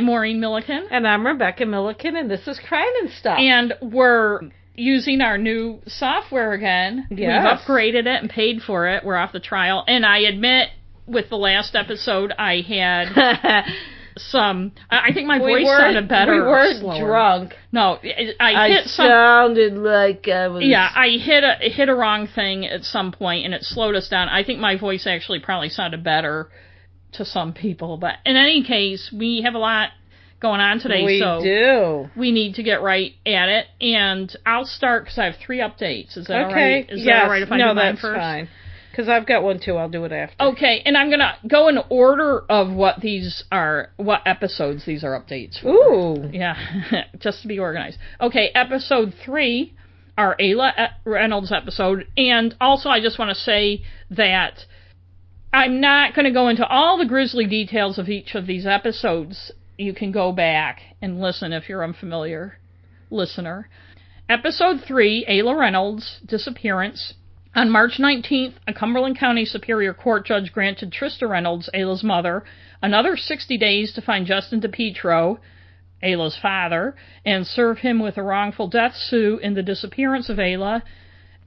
I'm Maureen Milliken. And I'm Rebecca Milliken, and this is Crime and Stuff. And we're using our new software again. Yes. We've upgraded it and paid for it. We're off the trial. And I admit, with the last episode, I had some. I think my voice weren't, sounded better. we weren't slower. drunk. No, I, I I hit some. sounded like I was. Yeah, I hit a hit a wrong thing at some point, and it slowed us down. I think my voice actually probably sounded better to some people, but in any case, we have a lot going on today, we so do. we need to get right at it. And I'll start because I have three updates. Is that okay. right? Is yes. that all right if I no, do mine that's first? fine. Because I've got one too. I'll do it after. Okay, and I'm gonna go in order of what these are, what episodes these are updates. For. Ooh. Yeah, just to be organized. Okay, episode three, our Ayla Reynolds episode, and also I just want to say that I'm not going to go into all the grisly details of each of these episodes. You can go back and listen if you're unfamiliar listener. Episode 3, Ayla Reynolds' disappearance. On March 19th, a Cumberland County Superior Court judge granted Trista Reynolds, Ayla's mother, another 60 days to find Justin DePietro, Ayla's father, and serve him with a wrongful death suit in the disappearance of Ayla.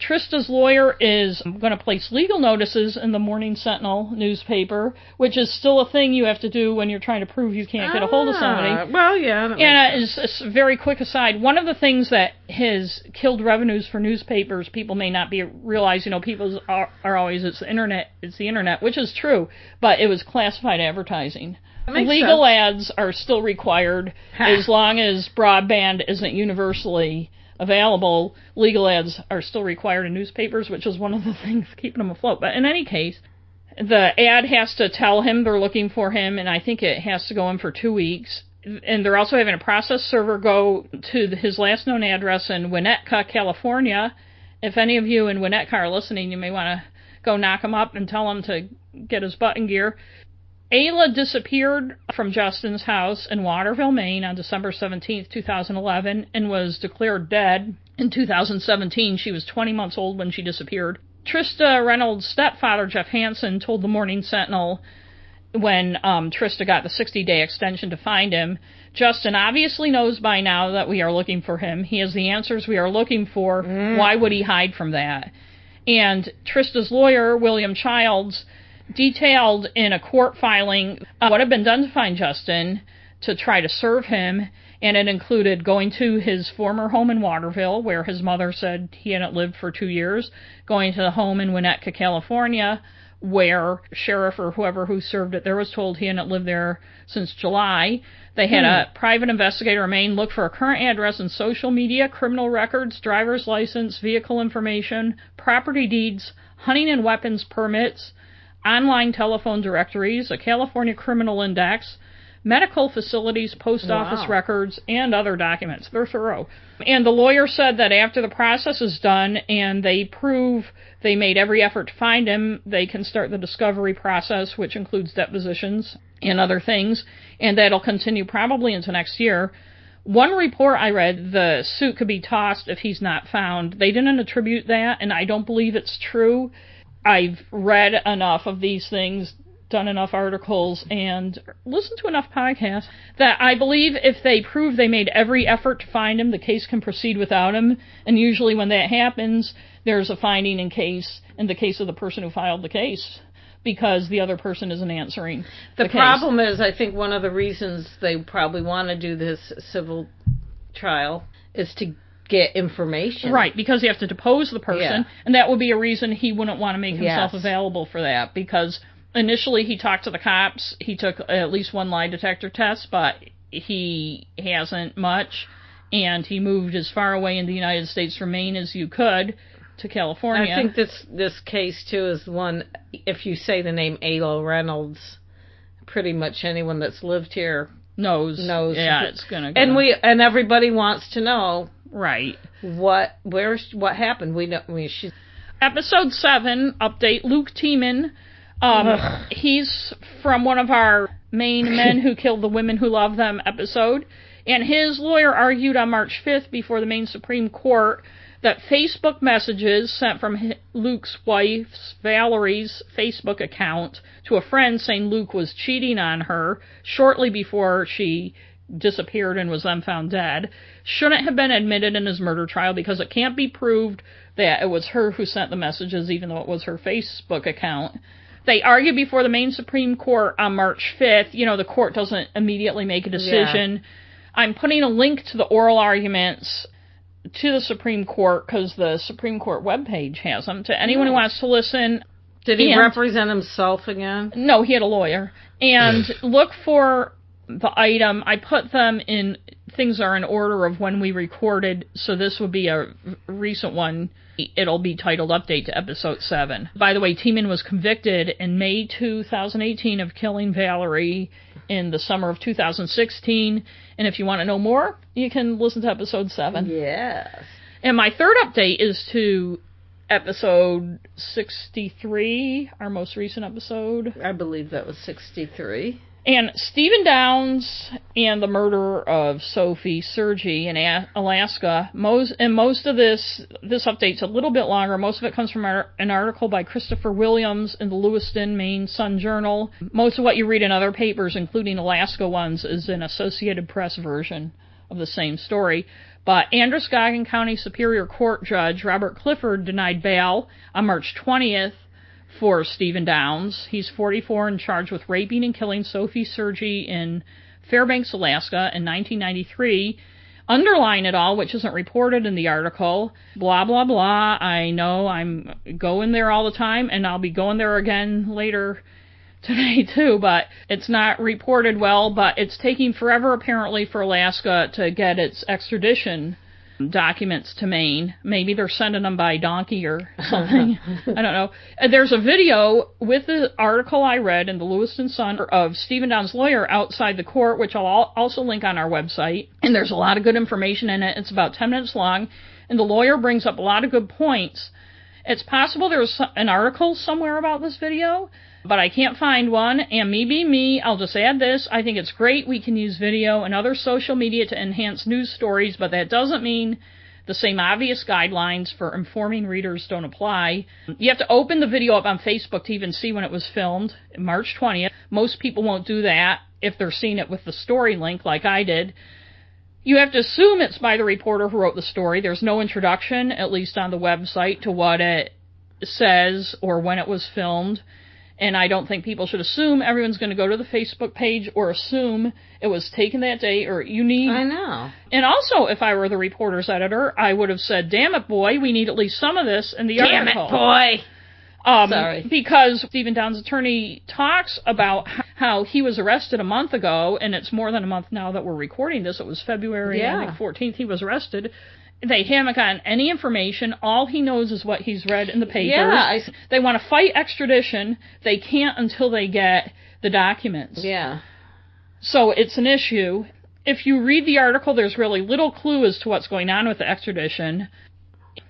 Trista's lawyer is going to place legal notices in the Morning Sentinel newspaper, which is still a thing you have to do when you're trying to prove you can't get a hold of somebody. Ah, Well, yeah. And uh, is a very quick aside. One of the things that has killed revenues for newspapers, people may not be realize. You know, people are, are always it's the internet, it's the internet, which is true, but it was classified advertising. Legal ads are still required as long as broadband isn't universally available. Legal ads are still required in newspapers, which is one of the things keeping them afloat. But in any case, the ad has to tell him they're looking for him, and I think it has to go in for two weeks. And they're also having a process server go to his last known address in Winnetka, California. If any of you in Winnetka are listening, you may want to go knock him up and tell him to get his butt in gear. Ayla disappeared from Justin's house in Waterville, Maine on December 17, 2011, and was declared dead in 2017. She was 20 months old when she disappeared. Trista Reynolds' stepfather, Jeff Hansen, told the Morning Sentinel when um, Trista got the 60 day extension to find him. Justin obviously knows by now that we are looking for him. He has the answers we are looking for. Why would he hide from that? And Trista's lawyer, William Childs, detailed in a court filing uh, what had been done to find Justin to try to serve him, and it included going to his former home in Waterville, where his mother said he hadn't lived for two years, going to the home in Winnetka, California, where sheriff or whoever who served it there was told he hadn't lived there since July. They had a private investigator in Maine look for a current address in social media, criminal records, driver's license, vehicle information, property deeds, hunting and weapons permits, online telephone directories, a California criminal index, medical facilities, post office Wow. records, and other documents. They're thorough. And the lawyer said that after the process is done and they prove they made every effort to find him, they can start the discovery process, which includes depositions and other things, and that'll continue probably into next year. One report I read, the suit could be tossed if he's not found. They didn't attribute that, and I don't believe it's true. I've read enough of these things, done enough articles, and listened to enough podcasts that I believe if they prove they made every effort to find him, the case can proceed without him. And usually when that happens, there's a finding in case in the case of the person who filed the case because the other person isn't answering. The, case. problem is, I think one of the reasons they probably want to do this civil trial is to get information. Right, because you have to depose the person, Yeah. and that would be a reason he wouldn't want to make himself Yes. available for that. Because initially he talked to the cops, he took at least one lie detector test, but he hasn't much, and he moved as far away in the United States from Maine as you could to California. I think this this case too is one. If you say the name Ayla Reynolds, pretty much anyone that's lived here knows, knows. yeah, it's gonna. Go. and we and everybody wants to know right. what where's what happened. We know. I mean, she's Episode 7, update Luke Tiemann. Um, he's from one of our Maine men who killed the women who love them episode. And his lawyer argued on March 5th before the Maine Supreme Court that Facebook messages sent from Luke's wife's Valerie's Facebook account to a friend saying Luke was cheating on her shortly before she disappeared and was then found dead shouldn't have been admitted in his murder trial because it can't be proved that it was her who sent the messages even though it was her Facebook account. They argued before the Maine Supreme Court on March 5th. You know, the court doesn't immediately make a decision. I'm putting a link to the oral arguments to the Supreme Court because the Supreme Court webpage has them. To anyone who hmm. wants to listen, Did he And- represent himself again? no, he had a lawyer. And look for the item. I put them in things are in order of when we recorded, so this would be a recent one. It'll be titled Update to Episode 7. By the way, Tiemann was convicted in May 2018 of killing Valerie in the summer of 2016. And if you want to know more, you can listen to Episode 7. Yes. And my third update is to episode 63, our most recent episode. I believe that was 63. And Stephen Downs and the murder of Sophie Sergi in Alaska. Most and most of this this update's a little bit longer. Most of it comes from our, an article by Christopher Williams in the Lewiston, Maine Sun Journal. Most of what you read in other papers, including Alaska ones, is an Associated Press version of the same story. But Androscoggin County Superior Court Judge Robert Clifford denied bail on March 20th for Stephen Downs. He's 44 and charged with raping and killing Sophie Sergi in Fairbanks, Alaska in 1993. Underline it all, which isn't reported in the article. Blah, blah, blah. I know I'm going there all the time, and I'll be going there again later today too, but it's not reported well, but it's taking forever apparently for Alaska to get its extradition documents to Maine. Maybe they're sending them by donkey or something. I don't know. There's a video with the article I read in the Lewiston Sun of Stephen Down's lawyer outside the court, which I'll also link on our website. And there's a lot of good information in it. It's about 10 minutes long, and the lawyer brings up a lot of good points. It's possible there's an article somewhere about this video, but I can't find one. And me being me, I'll just add this. I think it's great we can use video and other social media to enhance news stories, but that doesn't mean the same obvious guidelines for informing readers don't apply. You have to open the video up on Facebook to even see when it was filmed, March 20th. Most people won't do that if they're seeing it with the story link like I did. You have to assume it's by the reporter who wrote the story. There's no introduction, at least on the website, to what it says or when it was filmed. And I don't think people should assume everyone's going to go to the Facebook page or assume it was taken that day or you need. I know. And also, if I were the reporter's editor, I would have said, damn it, boy, we need at least some of this in the Damn it, boy. Um, Sorry. Because Stephen Down's attorney talks about how he was arrested a month ago, and it's more than a month now that we're recording this. It was February Yeah. 14th he was arrested. They haven't gotten any information. All he knows is what he's read in the papers. Yeah, I they want to fight extradition. They can't until they get the documents. Yeah. So it's an issue. If you read the article, there's really little clue as to what's going on with the extradition.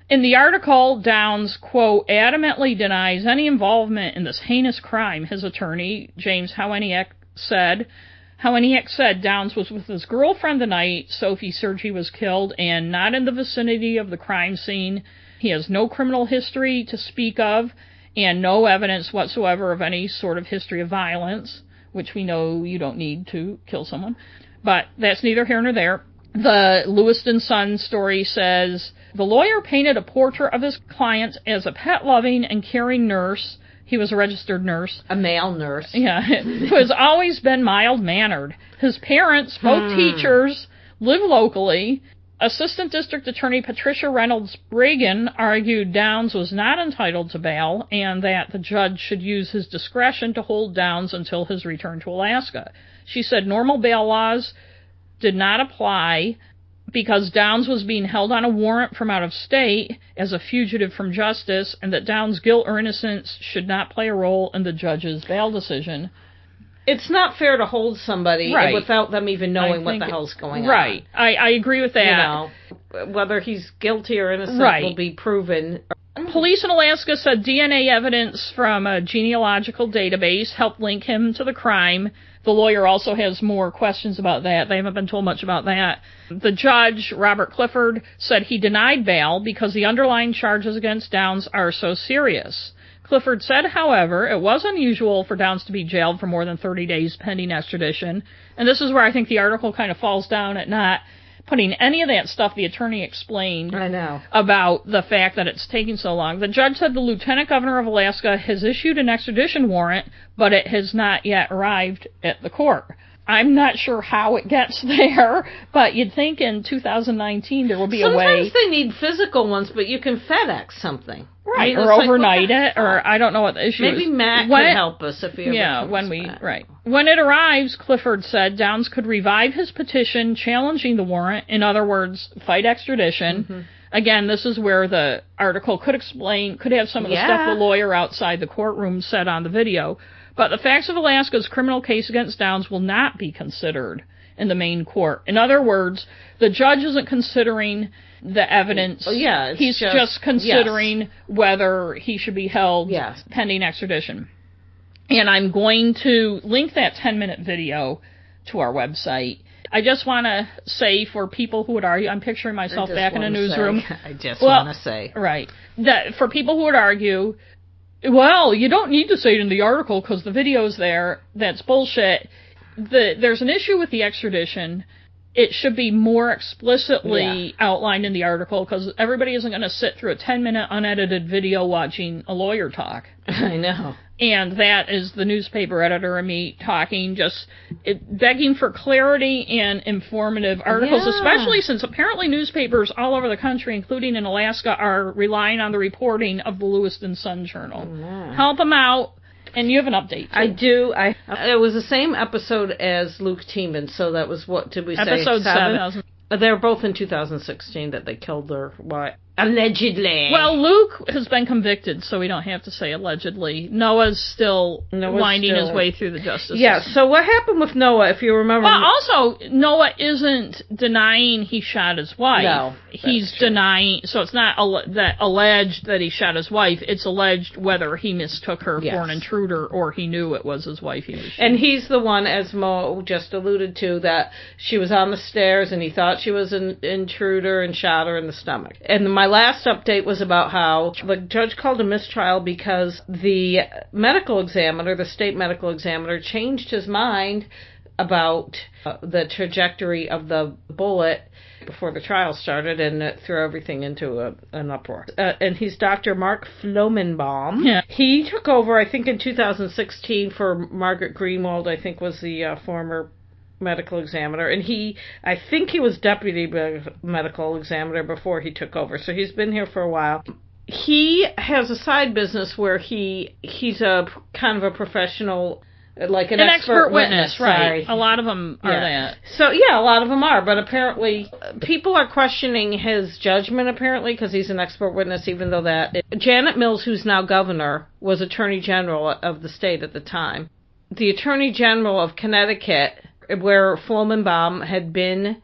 In the article, Downs, quote, adamantly denies any involvement in this heinous crime, his attorney, James Howaniec, said. Howaniec said Downs was with his girlfriend the night Sophie Sergi was killed and not in the vicinity of the crime scene. He has no criminal history to speak of and no evidence whatsoever of any sort of history of violence, which we know you don't need to kill someone. But that's neither here nor there. The Lewiston Sun story says the lawyer painted a portrait of his client as a pet loving and caring nurse. He was a registered nurse. A male nurse. Yeah, who has always been mild mannered. His parents, both Hmm. teachers, live locally. Assistant District Attorney Patricia Reynolds Reagan argued Downs was not entitled to bail and that the judge should use his discretion to hold Downs until his return to Alaska. She said normal bail laws did not apply because Downs was being held on a warrant from out of state as a fugitive from justice and that Downs' guilt or innocence should not play a role in the judge's bail decision. It's not fair to hold somebody Right. without them even knowing what the hell's going on. Right. I, I agree with that. You know, whether he's guilty or innocent Right. will be proven Police in Alaska said DNA evidence from a genealogical database helped link him to the crime. The lawyer also has more questions about that. They haven't been told much about that. The judge, Robert Clifford, said he denied bail because the underlying charges against Downs are so serious. Clifford said, however, it was unusual for Downs to be jailed for more than 30 days pending extradition. And this is where I think the article kind of falls down at not putting any of that stuff the attorney explained I know. about the fact that it's taking so long. The judge said the lieutenant governor of Alaska has issued an extradition warrant, but it has not yet arrived at the court. I'm not sure how it gets there, but you'd think in 2019 there will be Sometimes a way. Sometimes they need physical ones, but you can FedEx something. I Right, mean, or it's like, overnight it, or? I don't know what the issue Maybe is. Maybe Matt When could it- help us if he Yeah, when we back. right when it arrives, Clifford said Downs could revive his petition challenging the warrant. In other words, fight extradition. Mm-hmm. Again, this is where the article could explain, could have some of the stuff the lawyer outside the courtroom said on the video. But the facts of Alaska's criminal case against Downs will not be considered in the Maine court. In other words, the judge isn't considering the evidence. Oh, yeah, he's just- just considering whether he should be held Yes. pending extradition. And I'm going to link that 10 minute video to our website. I just want to say for people who would argue, I'm picturing myself back in a newsroom. say- I just Well- want to say. Right. That for people who would argue, well, you don't need to say it in the article because the video's there. That's bullshit. The, there's an issue with the extradition. It should be more explicitly outlined in the article because everybody isn't going to sit through a 10 minute unedited video watching a lawyer talk. I know. And that is the newspaper editor and me talking, just begging for clarity and informative articles, Yeah. especially since apparently newspapers all over the country, including in Alaska, are relying on the reporting of the Lewiston Sun Journal. Oh, Help them out. And you have an update. Too. I do. I it was the same episode as Luke Tiemann, so that was what did we say? Episode seven. 7. Uh, They're both in 2016 that they killed their wife allegedly. Well, Luke has been convicted, so we don't have to say allegedly. Noah's still Noah's winding his way through the justice yeah. system. So what happened with Noah? If you remember, Well, also, Noah isn't denying he shot his wife. No, He's that's true. denying, so it's not alle- that alleged that he shot his wife. It's alleged whether he mistook her Yes. for an intruder or he knew it was his wife he was shooting. And he's the one, as Mo just alluded to, that she was on the stairs and he thought she was an intruder and shot her in the stomach. And my last update was about how the judge called a mistrial because the medical examiner, the state medical examiner, changed his mind about uh, the trajectory of the bullet before the trial started and it threw everything into a, an uproar. Uh, and he's Dr. Mark Flomenbaum. Yeah. He took over, I think, in 2016 for Margaret Greenwald, I think was the uh, former medical examiner. And he, I think he was deputy medical examiner before he took over. So he's been here for a while. He has a side business where he he's a kind of a professional, like an, An expert witness, right? sorry. A lot of them are Yeah. that. So yeah, a lot of them are, but apparently people are questioning his judgment. Apparently, because he's an expert witness, even though that Janet Mills, who's now governor, was attorney general of the state at the time. The attorney general of Connecticut, where Flomenbaum had been.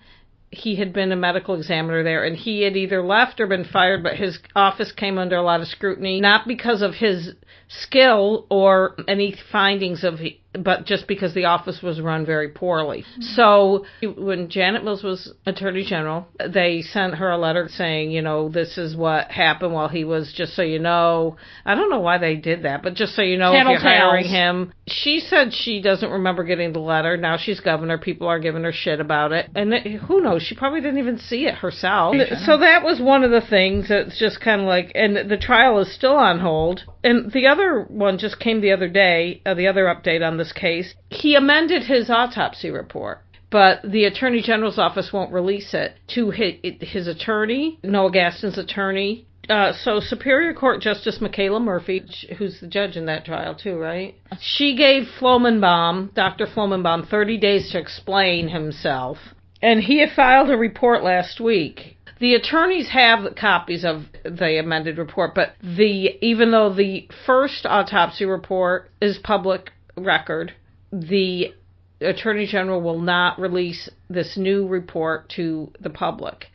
He had been a medical examiner there, and he had either left or been fired, but his office came under a lot of scrutiny, not because of his skill or any findings of but just because the office was run very poorly. So when Janet Mills was Attorney General, they sent her a letter saying, you know, this is what happened while he was just so you know. I don't know why they did that, but just so you know, if you're Tattletales. hiring him. She said she doesn't remember getting the letter. Now she's governor. People are giving her shit about it. And it- who knows? She probably didn't even see it herself. So that was one of the things that's just kind of like, and the trial is still on hold. And the other one just came the other day, uh, the other update on this case. He amended his autopsy report. But the Attorney General's office won't release it to his, his attorney, Noah Gaston's attorney. Uh, so Superior Court Justice Michaela Murphy, who's the judge in that trial too, right? She gave Flomenbaum, Dr. Flomenbaum, 30 days to explain himself. And he had filed a report last week. The attorneys have copies of the amended report, but the even though the first autopsy report is public record, the attorney general will not release this new report to the public.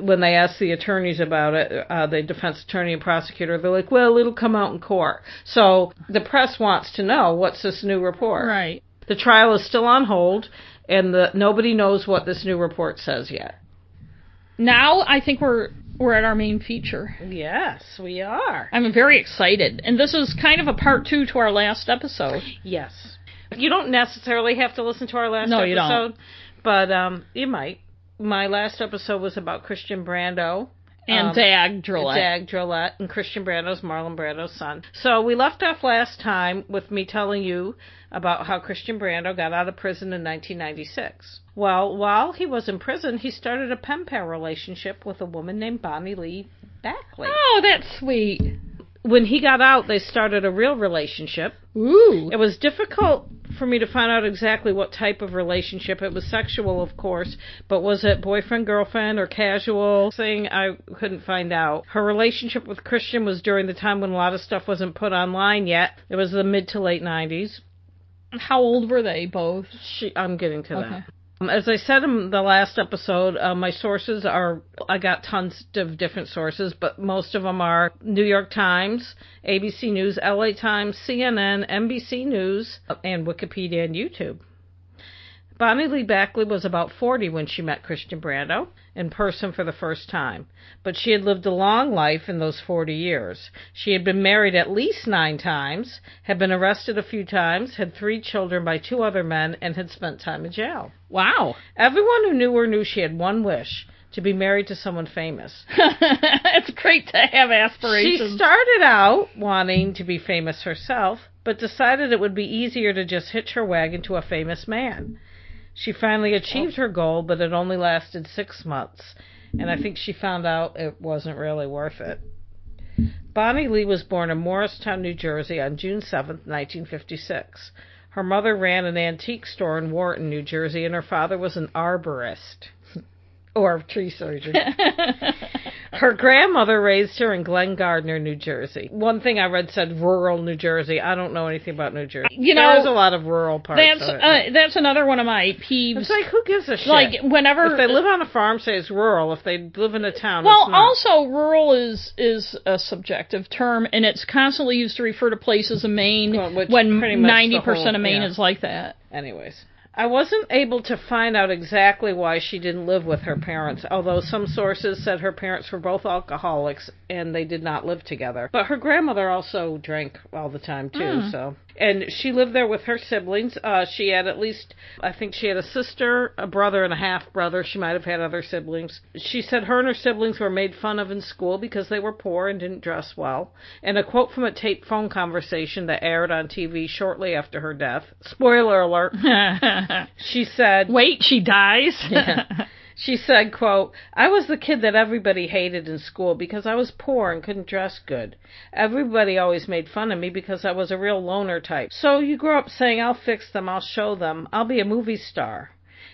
when they asked the attorneys about it, uh, the defense attorney and prosecutor, they're like, well, it'll come out in court. So the press wants to know what's this new report. Right. The trial is still on hold, and the, nobody knows what this new report says yet. Now I think we're we're at our main feature. Yes, we are. I'm very excited, and this is kind of a part two to our last episode. Yes. You don't necessarily have to listen to our last No, episode, you don't. but um, you might. My last episode was about Christian Brando. And Um, Dag Drollet. Dag Drollet and Christian Brando's Marlon Brando's son. So we left off last time with me telling you about how Christian Brando got out of prison in 1996. Well, while he was in prison, he started a pen pal relationship with a woman named Bonny Lee Bakley. Oh, that's sweet. When he got out, they started a real relationship. Ooh. It was difficult for me to find out exactly what type of relationship. It was sexual, of course, but was it boyfriend, girlfriend, or casual thing? I couldn't find out. Her relationship with Christian was during the time when a lot of stuff wasn't put online yet. It was the mid to late 90s. How old were they both? She, I'm getting to Okay. that. Um, As I said in the last episode, uh, my sources are I got tons of different sources, but most of them are New York Times, ABC News, LA Times, CNN, NBC News, and Wikipedia and YouTube. Bonny Lee Bakley was about 40 when she met Christian Brando in person for the first time, but she had lived a long life in those 40 years. She had been married at least nine times, had been arrested a few times, had three children by two other men, and had spent time in jail. Wow. Everyone who knew her knew she had one wish to be married to someone famous. it's great to have aspirations. She started out wanting to be famous herself, but decided it would be easier to just hitch her wagon to a famous man. She finally achieved her goal, but it only lasted six months, and I think she found out it wasn't really worth it. Bonny Lee was born in Morristown, New Jersey on June seventh, 1956. Her mother ran an antique store in Wharton, New Jersey, and her father was an arborist. Or tree surgeon. Her grandmother raised her in Glen Gardner, New Jersey. One thing I read said rural New Jersey. I don't know anything about New Jersey. You know, there's a lot of rural parts. That's uh, that's another one of my peeves. it's like who gives a shit? Like whenever if they live on a farm, say it's rural. If they live in a town, Well, it's not. also rural is is a subjective term, and it's constantly used to refer to places in Maine Well, when pretty much the ninety percent of Maine yeah. is like that. Anyways, I wasn't able to find out exactly why she didn't live with her parents, although some sources said her parents were both alcoholics and they did not live together. But her grandmother also drank all the time too, Hmm. so. And she lived there with her siblings. Uh, she had at least, I think she had a sister, a brother, and a half brother. She might have had other siblings. She said her and her siblings were made fun of in school because they were poor and didn't dress well. And a quote from a taped phone conversation that aired on TV shortly after her death. Spoiler alert. She said, Wait, she dies. Yeah. She said, quote, I was the kid that everybody hated in school because I was poor and couldn't dress good. Everybody always made fun of me because I was a real loner type. So you grow up saying, I'll fix them, I'll show them, I'll be a movie star.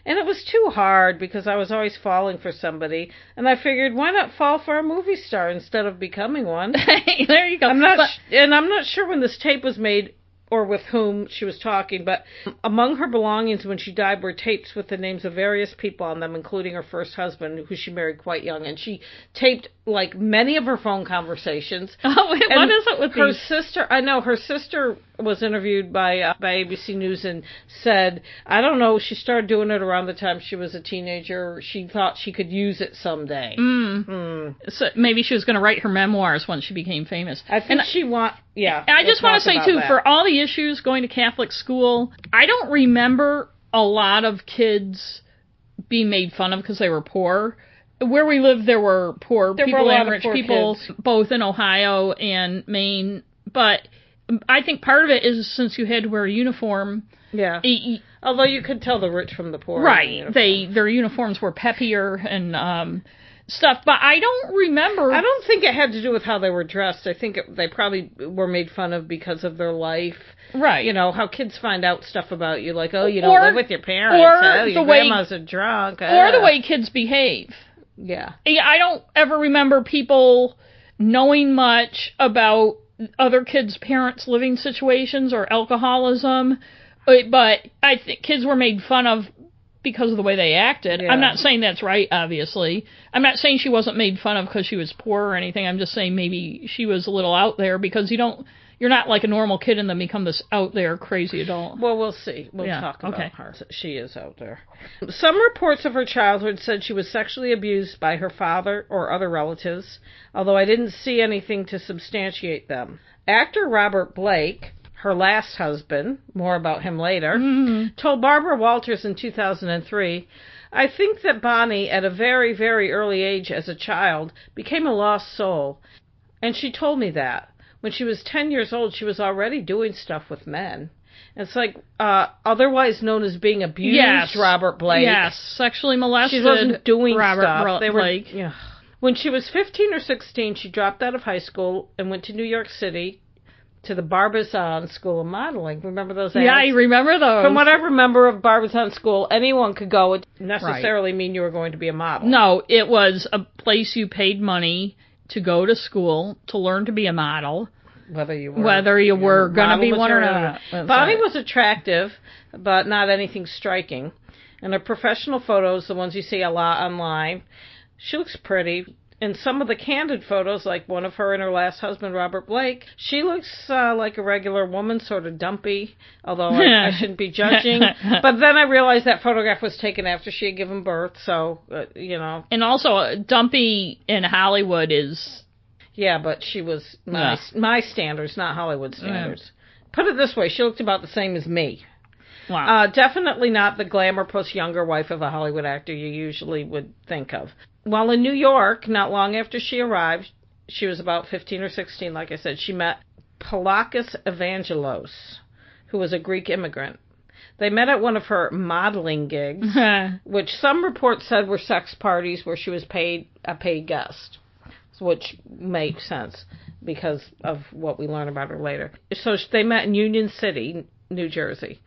And it was too hard because I was always falling for somebody, and I figured, why not fall for a movie star instead of becoming one? There you go. I'm not, But- sh- and I'm not sure when this tape was made or with whom she was talking, but among her belongings when she died were tapes with the names of various people on them, including her first husband, who she married quite young, and she taped like many of her phone conversations. oh, wait, what And it with her these? sister? I know her sister was interviewed by uh, by ABC News and said, I don't know, she started doing it around the time she was a teenager. She thought she could use it someday. Mm. Hmm. So maybe she was going to write her memoirs once she became famous. I think And she want, yeah. I just want to say too, that. for all the issues going to Catholic school, I don't remember a lot of kids being made fun of because they were poor. Where we lived, there were poor There people lot and rich people, kids. both in Ohio and Maine. But I think part of it is since you had to wear a uniform, yeah. y- Although you could tell the rich from the poor. right? know. They their uniforms were peppier and um, stuff. But I don't remember. I don't think it had to do with how they were dressed. I think it, they probably were made fun of because of their life. right. You know how kids find out stuff about you, like oh, you don't live with your parents, or oh, your the way- grandma's a drunk, or the uh, way kids behave. Yeah, I don't ever remember people knowing much about other kids' parents' living situations or alcoholism, uh, but I think kids were made fun of because of the way they acted. Yeah. I'm not saying that's right, obviously. I'm not saying she wasn't made fun of because she was poor or anything. I'm just saying maybe she was a little out there because you don't, you're not like a normal kid and then become this out there crazy adult. Well, we'll see. We'll Yeah, talk about okay. her. She is out there. Some reports of her childhood said she was sexually abused by her father or other relatives, although I didn't see anything to substantiate them. Actor Robert Blake, her last husband, more about him later, Mm-hmm. told Barbara Walters in 2003, I think that Bonny, at a very, very early age as a child, became a lost soul. And she told me that. When she was 10 years old, she was already doing stuff with men. It's like, uh, otherwise known as being abused, Yes. Robert Blake. Yes, sexually molested. She wasn't doing Robert stuff. They were, Blake. yeah. When she was 15 or 16, she dropped out of high school and went to New York City to the Barbizon School of Modeling. Remember those ads? Yeah, I remember those. From what I remember of Barbizon School, anyone could go. It didn't necessarily mean you were going to be a model. No, it was a place you paid money to go to school to learn to be a model, Whether you were whether you were know, going to be one or not. Bonny was attractive, but not anything striking. And her professional photos, the ones you see a lot online, she looks pretty. In some of the candid photos, like one of her and her last husband, Robert Blake, she looks uh, like a regular woman, sort of dumpy, although I, I shouldn't be judging. but then I realized that photograph was taken after she had given birth, so, uh, you know, And also, uh, Dumpy in Hollywood is Yeah, but she was my my standards, not Hollywood standards. Put it this way, she looked about the same as me. wow. Uh, definitely not the glamour plus younger wife of a Hollywood actor you usually would think of. While in New York, not long after she arrived, she was about 15 or 16, like I said, she met Polakis Evangelos, who was a Greek immigrant. They met at one of her modeling gigs, which some reports said were sex parties where she was paid a paid guest, which makes sense because of what we learn about her later. So they met in Union City, New Jersey.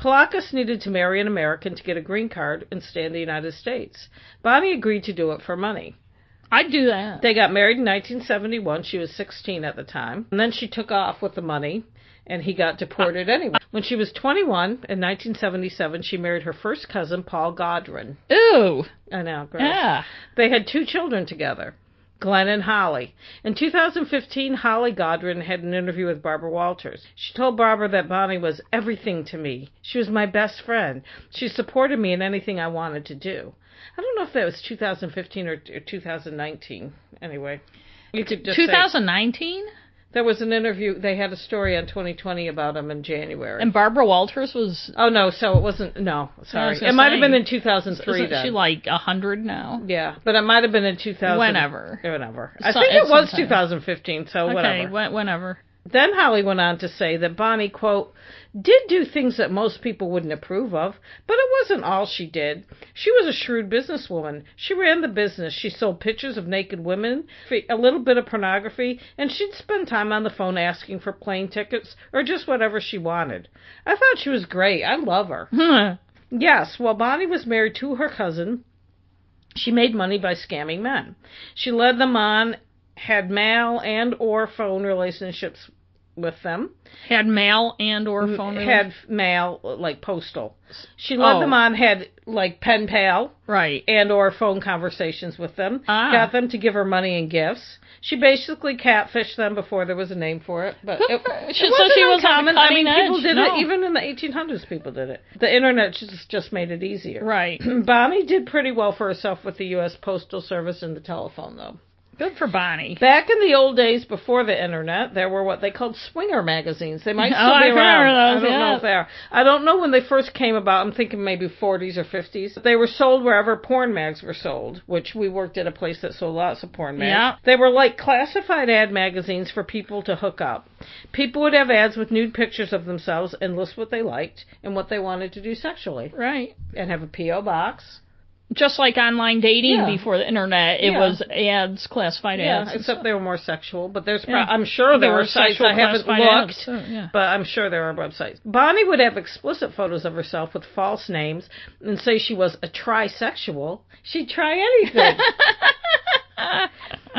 Polakis needed to marry an American to get a green card and stay in the United States. Bonny agreed to do it for money. I'd do that. They got married in 1971. She was 16 at the time. And then she took off with the money, and he got deported uh. anyway. When she was 21, in 1977, she married her first cousin, Paul Gawron. Ooh. I know, gross. Yeah. They had two children together, Glenn and Holly. In 2015, Holly Gawron had an interview with Barbara Walters. She told Barbara that Bonny was everything to me. She was my best friend. She supported me in anything I wanted to do. I don't know if that was 2015 or, or 2019. Anyway, you could just say- 2019? There was an interview. They had a story on 2020 about him in January. And Barbara Walters was. oh no, so it wasn't. No, sorry. It might have been in 2003. Isn't then. she like 100 now? Yeah, but it might have been in 2000. Whenever. Whenever. I So- think it was some time. 2015, so Okay, whatever. wh- whenever. Then Holly went on to say that Bonny, quote, did do things that most people wouldn't approve of, but it wasn't all she did. She was a shrewd businesswoman. She ran the business. She sold pictures of naked women, a little bit of pornography, and she'd spend time on the phone asking for plane tickets or just whatever she wanted. I thought she was great. I love her. Yes, while Bonny was married to her cousin, she made money by scamming men. She led them on, had mail and or phone relationships with them. Had mail and or phone. Had mail like postal. She led Oh. them on, had like pen pal right. and or phone conversations with them. Ah. Got them to give her money and gifts. She basically catfished them before there was a name for it, but it, She- it so she was on uncommon. I mean, people edge. did No. it even in the 1800s. People did it. The internet just just made it easier. Right. Bonny did pretty well for herself with the U.S. Postal Service and the telephone, though. Good for Bonny. Back in the old days before the internet, there were what they called swinger magazines. They might Oh, still I be around. remember I don't know if they are. I don't know when they first came about. I'm thinking maybe 40s or 50s. They were sold wherever porn mags were sold, which we worked at a place that sold lots of porn mags. Yeah. They were like classified ad magazines for people to hook up. People would have ads with nude pictures of themselves and list what they liked and what they wanted to do sexually, Right. and have a PO box. Just like online dating Yeah. before the internet, it Yeah. was ads, classified Yeah, ads. except they were more sexual. But there's, pro-. I'm sure there, There were sites sexual I haven't looked, ads, too, yeah. but I'm sure there are websites. Bonny would have explicit photos of herself with false names and say she was a trisexual. She'd try anything.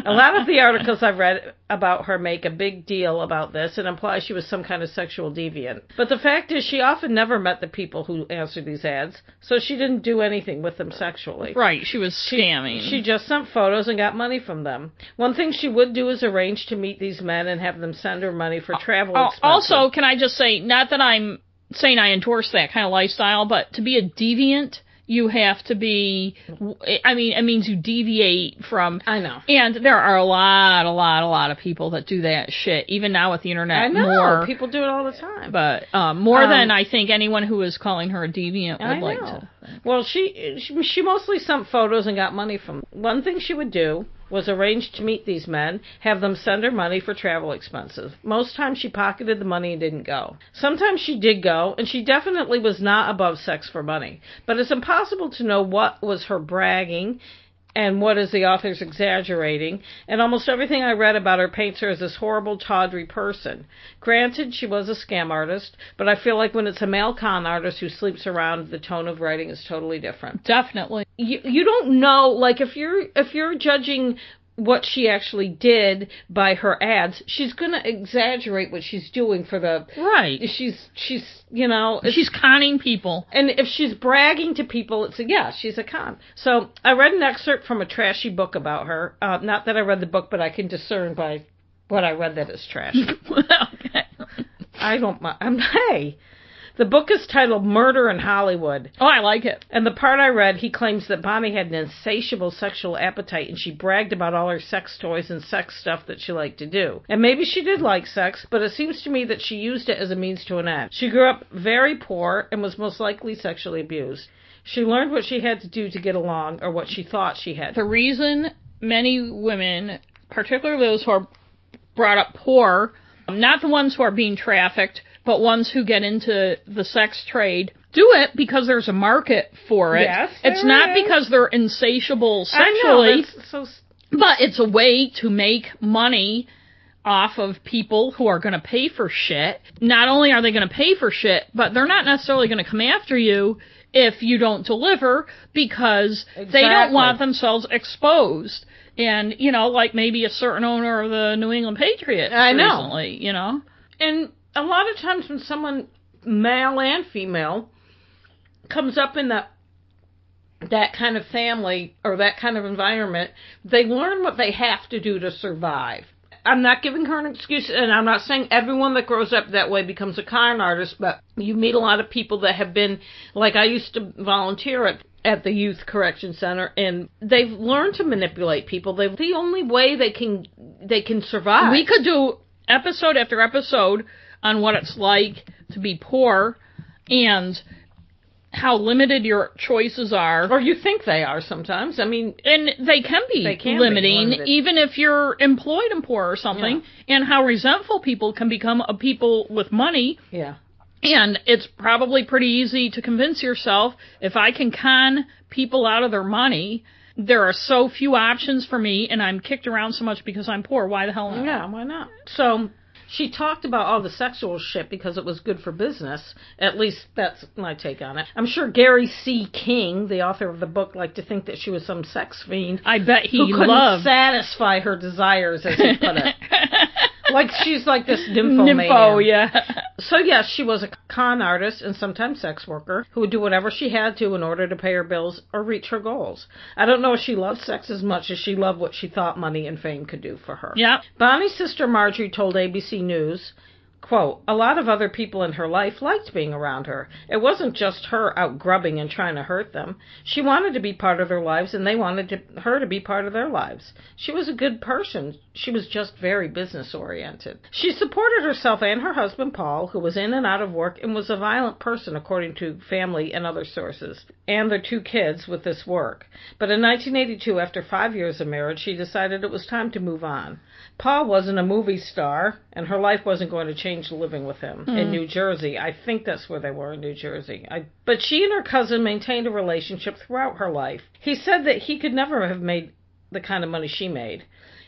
a lot of the articles I've read about her make a big deal about this and imply she was some kind of sexual deviant. But the fact is, she often never met the people who answered these ads, so she didn't do anything with them sexually. Right, she was scamming. She just sent photos and got money from them. One thing she would do is arrange to meet these men and have them send her money for travel Al- expenses. Also, can I just say, not that I'm saying I endorse that kind of lifestyle, but to be a deviant, you have to be. I mean, it means you deviate from. I know. And there are a lot, a lot, a lot of people that do that shit. Even now with the internet, I know. more. People do it all the time. but um, more Um, than I think anyone who is calling her a deviant would I like know. to. Well, she, she she mostly sent photos and got money from. One thing she would do was arrange to meet these men, have them send her money for travel expenses. Most times she pocketed the money and didn't go. Sometimes she did go, and she definitely was not above sex for money. But it's impossible to know what was her bragging and what is the author's exaggerating, and almost everything I read about her paints her as this horrible, tawdry person. Granted, she was a scam artist, but I feel like when it's a male con artist who sleeps around, the tone of writing is totally different. Definitely. You you don't know, like if you're if you're judging what she actually did by her ads, she's gonna exaggerate what she's doing for the. Right. She's she's you know She's conning people. and if she's bragging to people, it's a, yeah, she's a con. So I read an excerpt from a trashy book about her. Uh, not that I read the book, but I can discern by what I read that it's trashy. okay. I don't. mi- I'm hey. The book is titled Murder in Hollywood. Oh, I like it. And the part I read, he claims that Bonny had an insatiable sexual appetite and she bragged about all her sex toys and sex stuff that she liked to do. And maybe she did like sex, but it seems to me that she used it as a means to an end. She grew up very poor and was most likely sexually abused. She learned what she had to do to get along or what she thought she had. The reason many women, particularly those who are brought up poor, not the ones who are being trafficked, but ones who get into the sex trade, do it because there's a market for it. Yes, it's not is. because they're insatiable I sexually, know, so but it's a way to make money off of people who are going to pay for shit. Not only are they going to pay for shit, but they're not necessarily going to come after you if you don't deliver because they don't want themselves exposed. And, you know, like maybe a certain owner of the New England Patriots I know. recently, you know? And a lot of times when someone, male and female, comes up in that that kind of family or that kind of environment, they learn what they have to do to survive. I'm not giving her an excuse, and I'm not saying everyone that grows up that way becomes a con artist, but you meet a lot of people that have been, like I used to volunteer at at the youth correction center and they've learned to manipulate people they the only way they can they can survive We could do episode after episode on what it's like to be poor and how limited your choices are. or you think they are sometimes i mean And they can be They can limiting, limited. even if you're employed and poor or something, and how resentful people can become of people with money. yeah And it's probably pretty easy to convince yourself if I can con people out of their money, there are so few options for me, and I'm kicked around so much because I'm poor. Why the hell not? Yeah, why not? So she talked about all the sexual shit because it was good for business. At least that's my take on it. I'm sure Gary C. King, the author of the book, liked to think that she was some sex fiend I bet he who couldn't loved satisfy her desires, as he put it. like she's like this nymphomaniac. Nympho, yeah. So yes, she was a con artist and sometimes sex worker who would do whatever she had to in order to pay her bills or reach her goals. I don't know if she loved sex as much as she loved what she thought money and fame could do for her. Yep. Bonny's sister Marjorie told ABC News, quote, a lot of other people in her life liked being around her. It wasn't just her out grubbing and trying to hurt them. She wanted to be part of their lives and they wanted to, her to be part of their lives. She was a good person. She was just very business oriented. She supported herself and her husband Paul, who was in and out of work and was a violent person according to family and other sources, and their two kids with this work. But in 1982, after five years of marriage, she decided it was time to move on. Paul wasn't a movie star, and her life wasn't going to change living with him in hmm. New Jersey. I think that's where they were in New Jersey. I, but she and her cousin maintained a relationship throughout her life. He said that he could never have made the kind of money she made.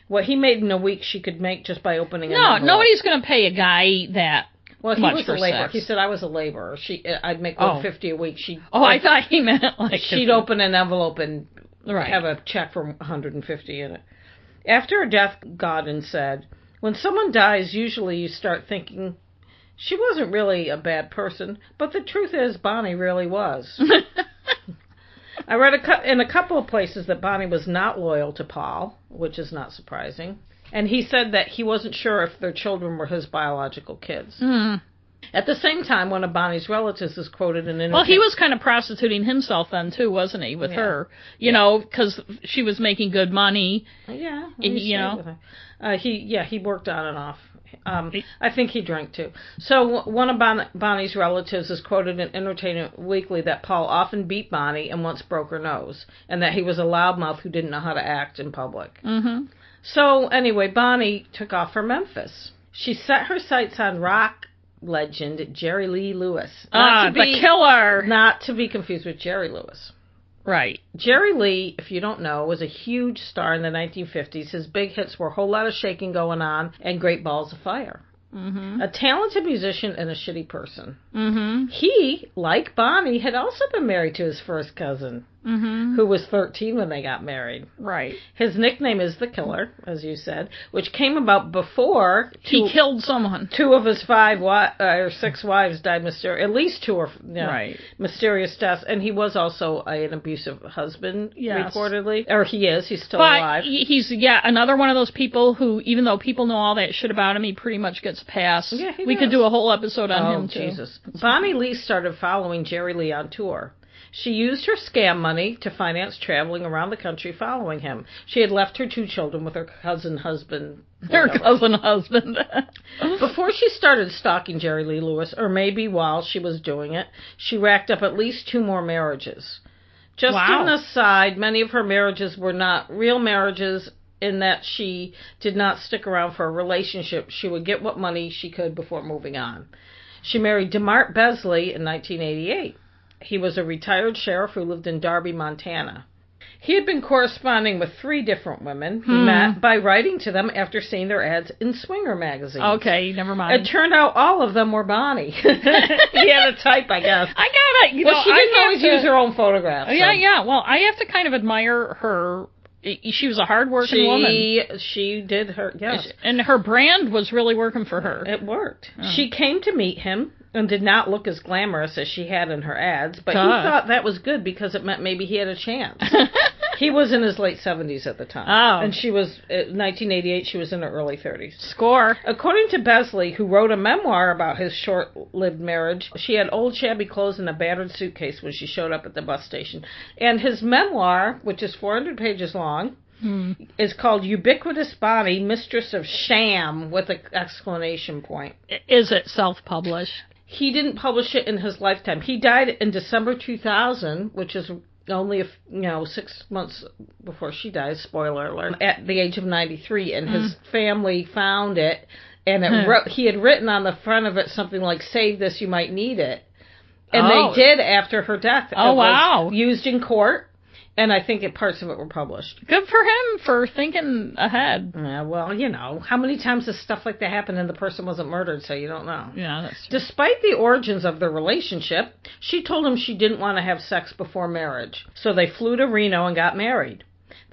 What he made in a week, she could make just by opening No, nobody's going to pay a guy that. Well, he was a laborer. sex. He said I was a laborer. She, uh, I'd make Oh. one fifty a week. She, Oh, I thought he meant like she'd open an envelope and Right. have a check for 150 in it. After her death, Gawron said, When someone dies, usually you start thinking, she wasn't really a bad person, but the truth is, Bonny really was. I read a in a couple of places that Bonny was not loyal to Paul, which is not surprising. And he said that he wasn't sure if their children were his biological kids. Mm. At the same time, one of Bonny's relatives is quoted in an interview. Well, he was kind of prostituting himself then too, wasn't he, with Yeah. her? You know, because she was making good money. Yeah, You know? Uh, he yeah he worked on and off. Um, I think he drank too. So one of bon- Bonny's relatives is quoted in Entertainment Weekly that Paul often beat Bonny and once broke her nose, and that he was a loudmouth who didn't know how to act in public. Mm-hmm. So anyway, Bonny took off for Memphis. She set her sights on rock legend Jerry Lee Lewis. Not Ah, to the be, killer. Not to be confused with Jerry Lewis. Right. Jerry Lee, if you don't know, was a huge star in the 1950s. His big hits were a whole lot of shaking going on and Great Balls of Fire. Mm-hmm. A talented musician and a shitty person. Mm-hmm. He, like Bonny, had also been married to his first cousin, Mm-hmm. who was 13 when they got married. Right. His nickname is the Killer, as you said, which came about before He two, killed someone. two of his five wi- uh, or six wives died mysterious. At least two are you know, Right. mysterious deaths, and he was also a, an abusive husband, Yes. reportedly, or he is. He's still But alive. he's yeah another one of those people who, even though people know all that shit about him, he pretty much gets a pass. Yeah, he we could do a whole episode on oh him too. Jesus! Bonny Lee started following Jerry Lee on tour. She used her scam money to finance traveling around the country following him. She had left her two children with her cousin husband. Her whatever. cousin husband. Before she started stalking Jerry Lee Lewis, or maybe while she was doing it, she racked up at least two more marriages. Just Wow. an aside, many of her marriages were not real marriages in that she did not stick around for a relationship. She would get what money she could before moving on. She married DeMart Besley in 1988. He was a retired sheriff who lived in Darby, Montana. He had been corresponding with three different women he Hmm. met by writing to them after seeing their ads in Swinger magazine. okay, never mind. It turned out all of them were Bonny. he had a type, I guess. I gotta, you well, know, she didn't always to- use her own photographs. so Yeah, yeah. Well, I have to kind of admire her. She was a hardworking woman, She she did her yes. and her brand was really working for her. It worked. She came to meet him and did not look as glamorous as she had in her ads, but he thought that was good because it meant maybe he had a chance. he was in his late 70s at the time. Oh. And she was, uh, 1988, she was in her early 30s. Score. According to Besley, who wrote a memoir about his short lived marriage, she had old shabby clothes and a battered suitcase when she showed up at the bus station. And his memoir, which is 400 pages long, Hmm. is called Ubiquitous Body, Mistress of Sham, with an exclamation point. Is it self-published? He didn't publish it in his lifetime. He died in December 2000, which is only a you know six months before she died. Spoiler alert! At the age of 93, and his family found it, and it Hmm. wrote, he had written on the front of it something like "Save this, you might need it," and Oh. they did after her death. Oh, It was wow. Used in court, and I think it, parts of it were published. Good for him for thinking ahead. Yeah, well, you know, how many times has stuff like that happened and the person wasn't murdered, so you don't know. Yeah, that's true. Despite the origins of their relationship, she told him she didn't want to have sex before marriage. So they flew to Reno and got married.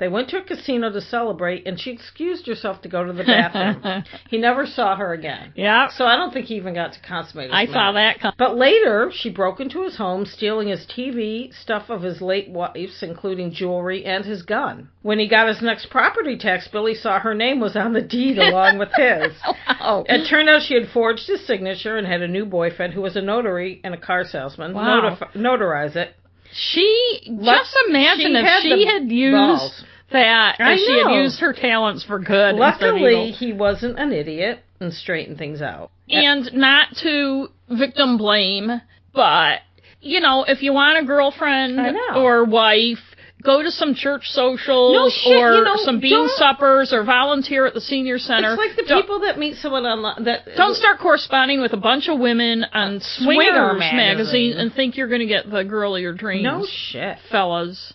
They went to a casino to celebrate, and she excused herself to go to the bathroom. he never saw her again. Yeah, So I don't think he even got to consummate his I saw that. But later, she broke into his home, stealing his TV, stuff of his late wife's, including jewelry, and his gun. When he got his next property tax bill, he saw her name was on the deed along with his. Wow. It turned out she had forged his signature and had a new boyfriend who was a notary and a car salesman. Wow. Notif- notarize it. She Let- just imagine she if she had used balls. that, I if she had used her talents for good. Luckily, he wasn't an idiot and straightened things out. and not to victim blame, but you know, if you want a girlfriend or wife, go to some church socials No shit, or you know, some bean suppers or volunteer at the senior center. It's like the Don't- people that meet someone online that Don't start corresponding with a bunch of women on Swinger Swingers magazine. magazine and think you're going to get the girl of your dreams. No shit. fellas.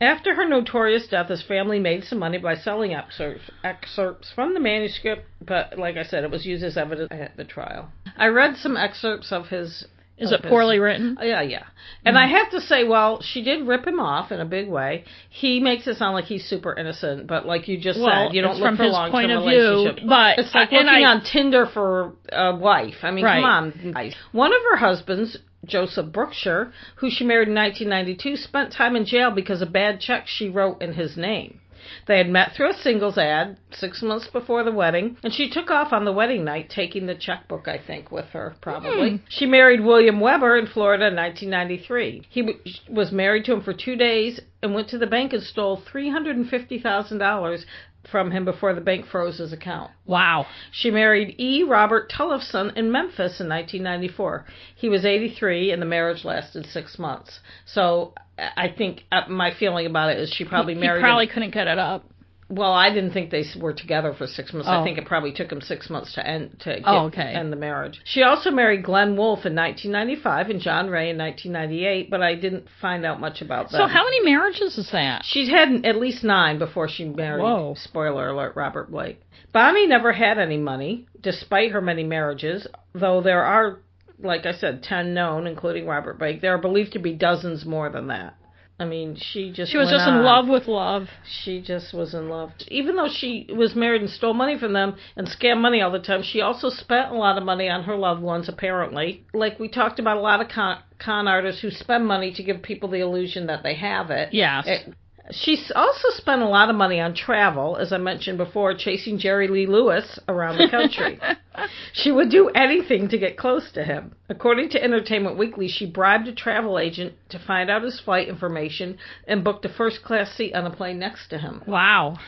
After her notorious death, his family made some money by selling excerpts, excerpts from the manuscript, but like I said, it was used as evidence at the trial. I read some excerpts of his Is it poorly written? Uh, yeah, yeah. And I have to say, well, she did rip him off in a big way. He makes it sound like he's super innocent, but like you just Well, said, you don't look for long term of view, relationship. but it's like looking I- on Tinder for a wife. I mean, Right. come on. guys. One of her husbands, Joseph Brookshire, who she married in 1992, spent time in jail because of bad checks she wrote in his name. They had met through a singles ad six months before the wedding, and she took off on the wedding night, taking the checkbook, I think, with her, probably. Hmm. She married William Weber in Florida in 1993. He w- was married to him for two days and went to the bank and stole $350,000 from him before the bank froze his account. Wow. She married E. Robert Tullifson in Memphis in 1994. He was 83, and the marriage lasted six months. So I think uh, my feeling about it is she probably he married. probably him. couldn't get it up. Well, I didn't think they were together for six months. I Oh. think it probably took him six months to end to get, Oh, okay. end the marriage. She also married Glenn Wolf in 1995 and John Ray in 1998, but I didn't find out much about them. So how many marriages is that? She's had at least nine before she married. Whoa. Spoiler alert: Robert Blake. Bonny never had any money, despite her many marriages. Though there are, like I said, ten known, including Robert Blake. There are believed to be dozens more than that. I mean, she just She was just in love with love. She just was in love. Even though she was married and stole money from them and scammed money all the time, she also spent a lot of money on her loved ones, apparently. Like we talked about a lot of con, con artists who spend money to give people the illusion that they have it. Yes. It- She's also spent a lot of money on travel, as I mentioned before, chasing Jerry Lee Lewis around the country. she would do anything to get close to him. According to Entertainment Weekly, she bribed a travel agent to find out his flight information and booked a first class seat on a plane next to him. Wow.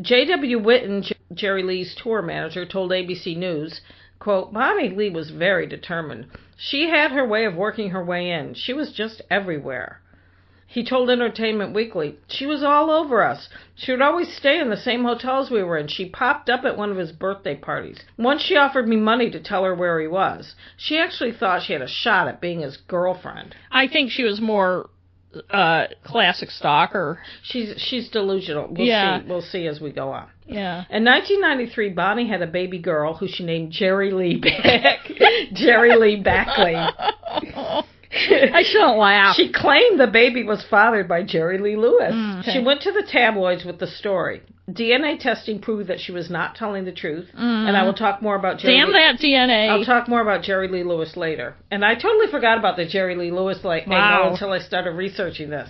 J.W. Whitten, Jerry Lee's tour manager, told ABC News, quote, Bonny Lee was very determined. She had her way of working her way in. She was just everywhere. He told Entertainment Weekly, she was all over us. She would always stay in the same hotels we were in. She popped up at one of his birthday parties. Once she offered me money to tell her where he was. She actually thought she had a shot at being his girlfriend. I think she was more uh classic stalker. She's she's delusional. We'll Yeah. see. We'll see as we go on. Yeah. In 1993, Bonny had a baby girl who she named Jerry Lee Back. Jerry Lee Bakley. I shouldn't laugh. She claimed the baby was fathered by Jerry Lee Lewis. Mm, okay. She went to the tabloids with the story. DNA testing proved that she was not telling the truth, and I will talk more about Jerry. Mm. Damn Lee- that DNA. I'll talk more about Jerry Lee Lewis later. And I totally forgot about the Jerry Lee Lewis like Wow. until I started researching this.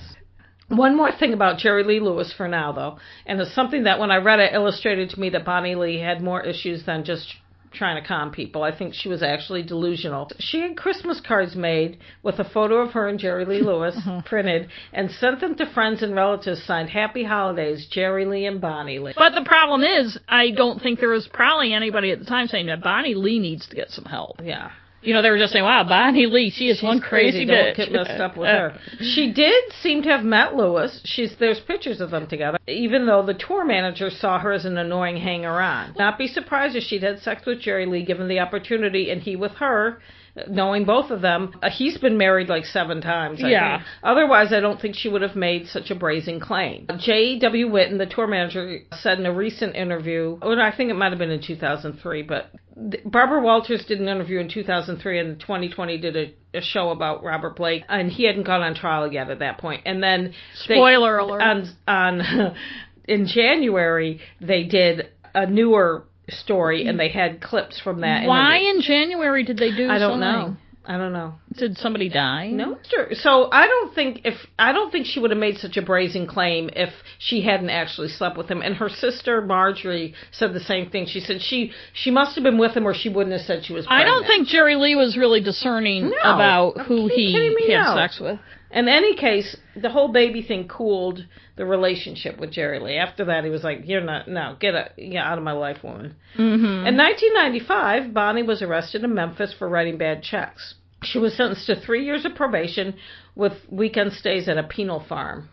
One more thing about Jerry Lee Lewis for now, though, and it's something that when I read it illustrated to me that Bonny Lee had more issues than just trying to con people. I think she was actually delusional. She had Christmas cards made with a photo of her and Jerry Lee Lewis uh-huh. printed and sent them to friends and relatives signed Happy Holidays, Jerry Lee and Bonny Lee. but the problem is, I don't think there was probably anybody at the time saying that Bonny Lee needs to get some help. Yeah. You know, they were just saying, "Wow, Bonny Lee, she is She's one crazy, Don't bitch." get messed up with her. She did seem to have met Lewis. She's there's pictures of them together. Even though the tour manager saw her as an annoying hanger-on. Not be surprised if she'd had sex with Jerry Lee given the opportunity, and he with her. Knowing both of them, uh, he's been married like seven times. I Yeah. think. Otherwise, I don't think she would have made such a brazen claim. J.W. Whitten, the tour manager, said in a recent interview, or I think it might have been in 2003, but th- Barbara Walters did an interview in 2003 and 2020 did a, a show about Robert Blake, and he hadn't gone on trial yet at that point. And then they- Spoiler alert. on on in January they did a newer story and mm-hmm. they had clips from that. Why in January did they do? I don't something? know. I don't know. Did somebody die? No. So I don't think if I don't think she would have made such a brazen claim if she hadn't actually slept with him. And her sister Marjorie said the same thing. She said she she must have been with him, or she wouldn't have said she was. I don't think Jerry Lee was really discerning No. about who he had No. sex with. In any case, the whole baby thing cooled the relationship with Jerry Lee. After that, he was like, "You're not no, get a, get out of my life, woman." Mm-hmm. In 1995, Bonny was arrested in Memphis for writing bad checks. She was sentenced to three years of probation with weekend stays at a penal farm.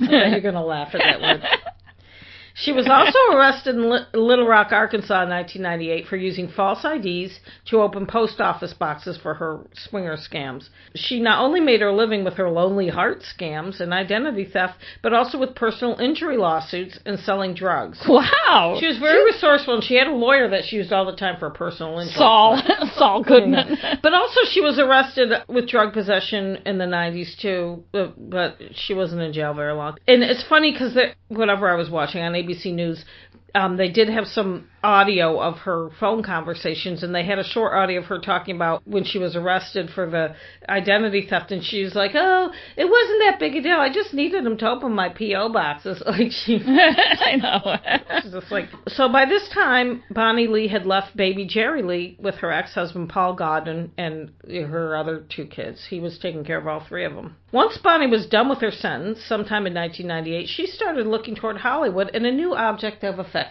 I know you're going to laugh at that word. She was also arrested in Little Rock, Arkansas in 1998 for using false IDs to open post office boxes for her swinger scams. She not only made her living with her Lonely Heart scams and identity theft, but also with personal injury lawsuits and selling drugs. Wow. She was very resourceful and she had a lawyer that she used all the time for personal injury. Saul Saul Goodman. But also, she was arrested with drug possession in the 90s too, but, she wasn't in jail very long. And it's funny because whatever I was watching on ABC News, um, they did have some audio of her phone conversations, and they had a short audio of her talking about when she was arrested for the identity theft, and she was like, "Oh, it wasn't that big a deal. I just needed them to open my PO boxes." Like she, I know. She's just like so. By this time, Bonny Lee had left baby Jerry Lee with her ex-husband Paul Gawron and her other two kids. He was taking care of all three of them. Once Bonny was done with her sentence, sometime in 1998, she started looking toward Hollywood and a new object of affection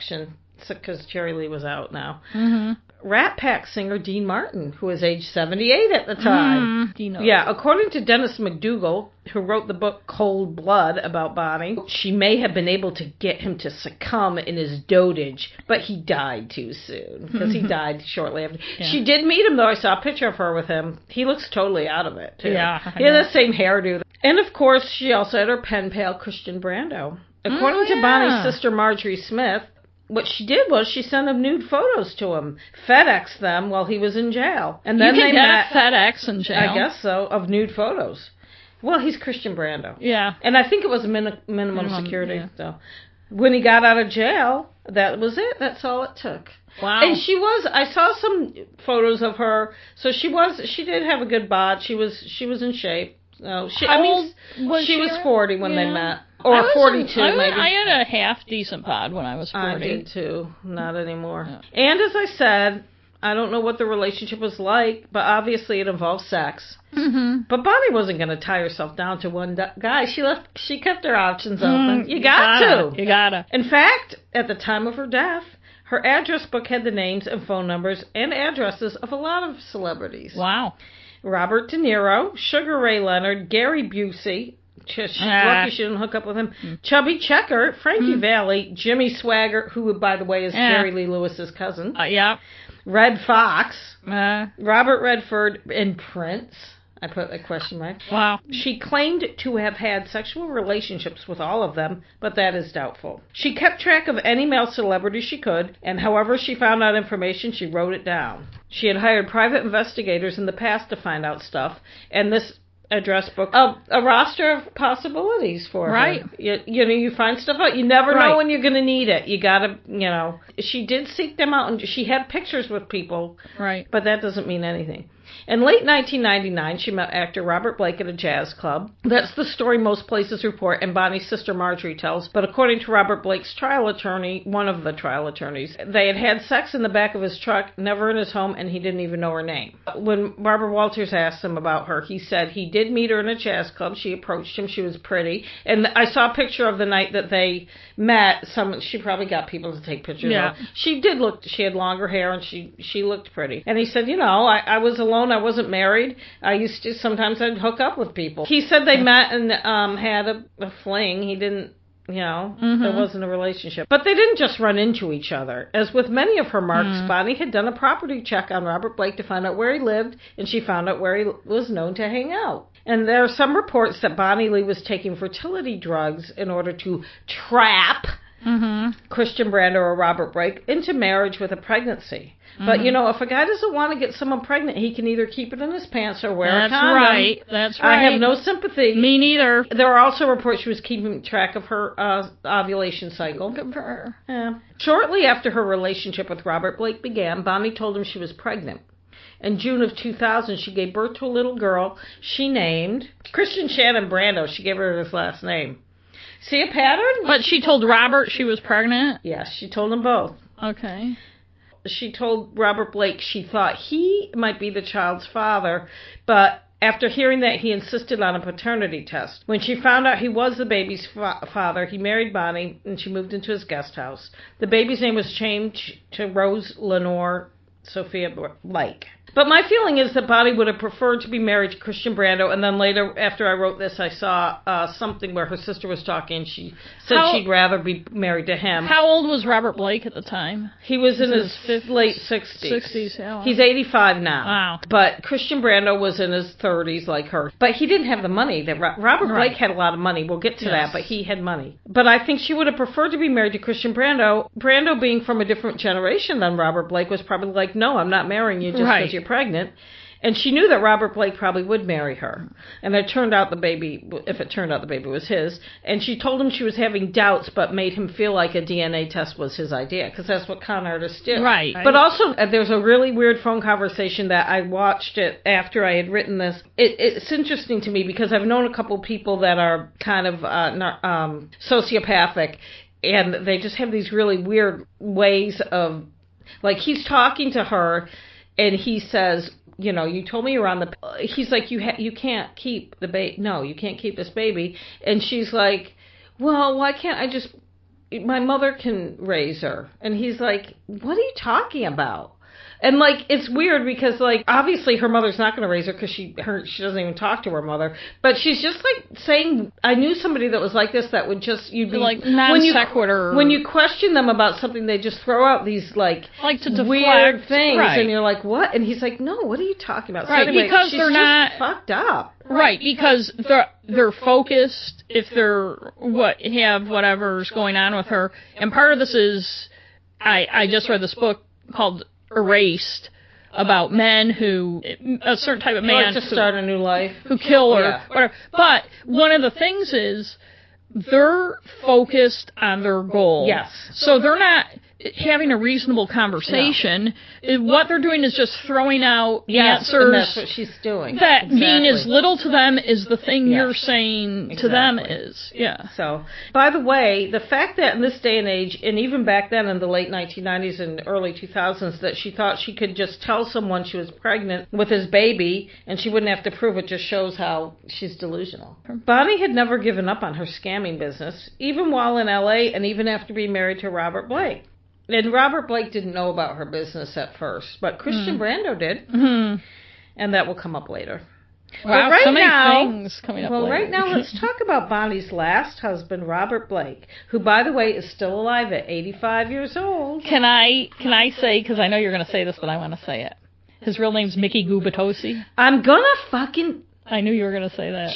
because Jerry Lee was out now. Mm-hmm. Rat Pack singer Dean Martin, who was age 78 at the time. Mm. Yeah, according to Dennis McDougal, who wrote the book Cold Blood about Bonny, she may have been able to get him to succumb in his dotage, but he died too soon because he died shortly after. Yeah. She did meet him though. I saw a picture of her with him. He looks totally out of it. Too. Yeah, I he had know. the same hairdo. And of course, she also had her pen pal Christian Brando. According Oh, to. Bonny's sister Marjorie Smith, what she did was she sent him nude photos to him, FedEx them while he was in jail, and then you they can met. get FedEx in jail. I guess so of nude photos. Well, he's Christian Brando, Yeah. and I think it was min- minimum, Minimum, security. yeah. So when he got out of jail, that was it. That's all it took. Wow. And she was. I saw some photos of her. So she was. She did have a good bod. She was. She was in shape. No, she. How I mean, she she was forty when they met, or in- I, maybe. I had a half decent pod when I was I did too. Not anymore. And as I said, I don't know what the relationship was like, but obviously it involved sex. Mm-hmm. But Bonny wasn't going to tie herself down to one guy. She left. She kept her options open. Mm, you got gotta, to. You gotta. In fact, at the time of her death, her address book had the names and phone numbers and addresses of a lot of celebrities. Wow. Robert De Niro, Sugar Ray Leonard, Gary Busey. She's Ah. lucky she didn't hook up with him. Chubby Checker, Frankie Valli, Jimmy Swaggart, who, by the way, is Yeah. Jerry Lee Lewis's cousin. Uh, yeah. Redd Foxx, Uh, Robert Redford, and Prince. I put a question mark. wow. She claimed to have had sexual relationships with all of them, but that is doubtful. She kept track of any male celebrity she could, and however she found out information, she wrote it down. She had hired private investigators in the past to find out stuff, and this address book a, a roster of possibilities for her. Right. You, you know, you find stuff out. You never Right. know when you're going to need it. You gotta, you know. She did seek them out, and she had pictures with people Right. but that doesn't mean anything. In late 1999, she met actor Robert Blake at a jazz club. That's the story most places report, and Bonny's sister Marjorie tells. But according to Robert Blake's trial attorney, one of the trial attorneys, they had had sex in the back of his truck, never in his home, and he didn't even know her name. When Barbara Walters asked him about her, he said he did meet her in a jazz club. She approached him. She was pretty, and I saw a picture of the night that they met. Some she probably got people to take pictures Yeah. of. She did look. She had longer hair, and she she looked pretty. And he said, you know, I, I was alone. I wasn't married. I used to sometimes I'd hook up with people. He said they met and um had a, a fling. He didn't. You know, there wasn't a relationship. But they didn't just run into each other. As with many of her marks, Bonny had done a property check on Robert Blake to find out where he lived, and she found out where he was known to hang out. And there are some reports that Bonny Lee was taking fertility drugs in order to trap Mm-hmm. Christian Brando or Robert Blake into marriage with a pregnancy. But you know, if a guy doesn't want to get someone pregnant, he can either keep it in his pants or wear That's a condom. That's right. That's right. I have no sympathy. Me neither. There are also reports she was keeping track of her uh, ovulation cycle. Good for her. Yeah. Shortly after her relationship with Robert Blake began, Bonny told him she was pregnant. In June of 2000, she gave birth to a little girl she named Christian Shannon Brando. She gave her his last name. See a pattern? But she told Robert she was pregnant. Yes, she told them both. Okay. She told Robert Blake she thought he might be the child's father, but after hearing that, he insisted on a paternity test. When she found out he was the baby's fa- father, he married Bonny and she moved into his guest house. The baby's name was changed to Rose Lenore Sophia Blake. But my feeling is that Bobby would have preferred to be married to Christian Brando, and then later, after I wrote this, I saw uh, something where her sister was talking. She said How- she'd rather be married to him. How old was Robert Blake at the time? he was in his is fif- late sixties. 60s, yeah. He's eighty-five now. Wow. But Christian Brando was in his thirties, like her. But he didn't have the money that Ro- Robert Right. Blake had a lot of money. We'll get to Yes. that, but he had money. But I think she would have preferred to be married to Christian Brando. Brando, being from a different generation than Robert Blake, was probably like, "No, I'm not marrying you just because Right. you're pregnant." And she knew that Robert Blake probably would marry her. And it turned out the baby, if it turned out the baby was his. And she told him she was having doubts, but made him feel like a DNA test was his idea, because that's what con artists do. Right. But also, uh, there's a really weird phone conversation that I watched it after I had written this. It, it's interesting to me because I've known a couple people that are kind of uh, um, sociopathic, and they just have these really weird ways of, like, he's talking to her, and he says, you know, you told me you were on the. He's like, you ha- you can't keep the baby. No, you can't keep this baby. And she's like, well, why can't I just my mother can raise her. And he's like, what are you talking about? And like it's weird because like obviously her mother's not going to raise her because she her she doesn't even talk to her mother. But she's just like saying I knew somebody that was like this that would just you'd be Like when you non-sequitur. when you question them about something they just throw out these like Like to deflect, weird things right. and you're like what? And he's like no what are you talking about? So Right, anyway, because she's they're just not- fucked up. Right, because they're they're focused if they're what have whatever's going on with her, and part of this is I I just read this book called Erased about men who a certain type of man to who- start a new life. who kill or Yeah. whatever. But one of the things is they're focused on their goal. Yes. So they're not having a reasonable conversation. Uh, What they're doing is just throwing out Yes, answers that's what she's doing. that mean as little to them as the thing Yes. you're saying to them is. Yeah. So, by the way, the fact that in this day and age, and even back then in the late 1990s and early 2000s, that she thought she could just tell someone she was pregnant with his baby and she wouldn't have to prove it just shows how she's delusional. Bonny had never given up on her scamming business, even while in LA and even after being married to Robert Blake. And Robert Blake didn't know about her business at first, but Christian Brando did, hmm and that will come up later. Wow, right so many now- things coming up Well, later. right now let's talk about Bonny's last husband, Robert Blake, who, by the way, is still alive at 85 years old. Can I can I say because I know you're going to say this, but I want to say it. His real name's Mickey Gubitosi. I'm gonna fucking. I knew you were going to say that.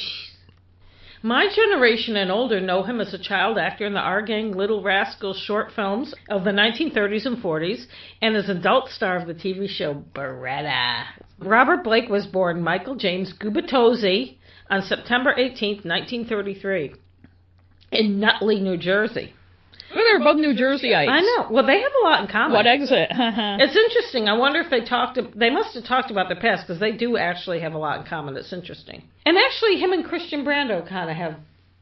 My generation and older know him as a child actor in the Our Gang Little Rascals short films of the 1930s and 40s, and as adult star of the TV show Baretta. Robert Blake was born Michael James Gubitosi on September 18, 1933, in Nutley, New Jersey. Well, they're both New Jerseyites. I know. Well, they have a lot in common. What exit? It's interesting. I wonder if they talked. They must have talked about their past because they do actually have a lot in common. It's interesting. And actually, him and Christian Brando kind of have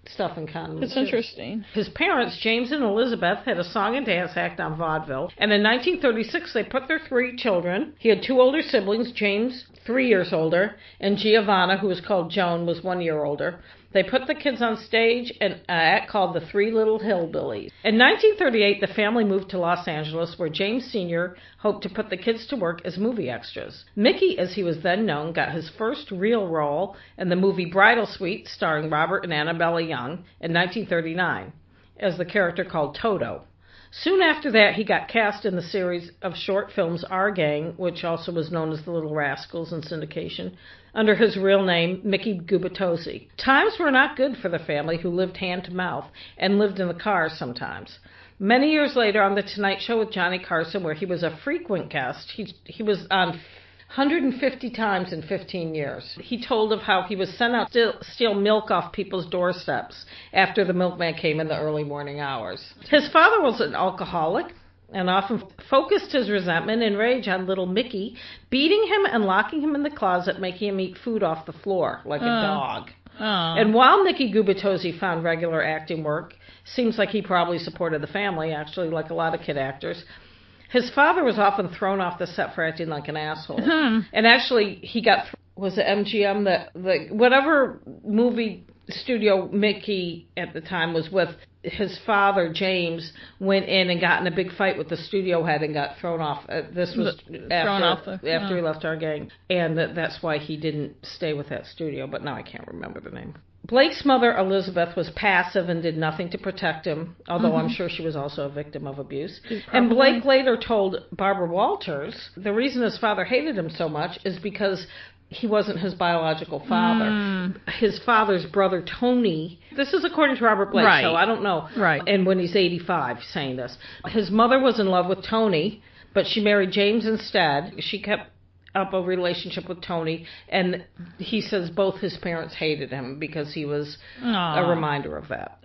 stuff in common. it's too. interesting. His parents, James and Elizabeth, had a song and dance act on vaudeville. And in 1936, they put their three children. He had two older siblings, James, three years older, and Giovanna, who was called Joan, was one year older. They put the kids on stage in an act called The Three Little Hillbillies. In 1938, the family moved to Los Angeles, where James Sr. hoped to put the kids to work as movie extras. Mickey, as he was then known, got his first real role in the movie Bridal Suite, starring Robert and Annabella Young, in 1939, as the character called Toto. Soon after that, he got cast in the series of short films Our Gang, which also was known as The Little Rascals in syndication, under his real name, Mickey Gubitosi. Times were not good for the family, who lived hand to mouth and lived in the car sometimes. Many years later, on The Tonight Show with Johnny Carson, where he was a frequent guest, he, he was on 150 times in 15 years. He told of how he was sent out to steal milk off people's doorsteps after the milkman came in the early morning hours. His father was an alcoholic and often focused his resentment and rage on little Mickey, beating him and locking him in the closet, making him eat food off the floor like a Oh. dog. Oh. And while Mickey Gubitosi found regular acting work, seems like he probably supported the family, actually, like a lot of kid actors. His father was often thrown off the set for acting like an asshole. Hmm. And actually, he got th- was it MGM that the whatever movie studio Mickey at the time was with his father James went in and got in a big fight with the studio head and got thrown off. Uh, this was after off the- after he oh. left our gang, and that, that's why he didn't stay with that studio. But now I can't remember the name. Blake's mother Elizabeth was passive and did nothing to protect him, although I'm sure she was also a victim of abuse. And Blake later told Barbara Walters the reason his father hated him so much is because he wasn't his biological father. Mm. His father's brother Tony. This is according to Robert Blake, Right. so I don't know. Right. And when he's 85, saying this, his mother was in love with Tony, but she married James instead. She kept up a relationship with Tony, and he says both his parents hated him because he was Aw. a reminder of that.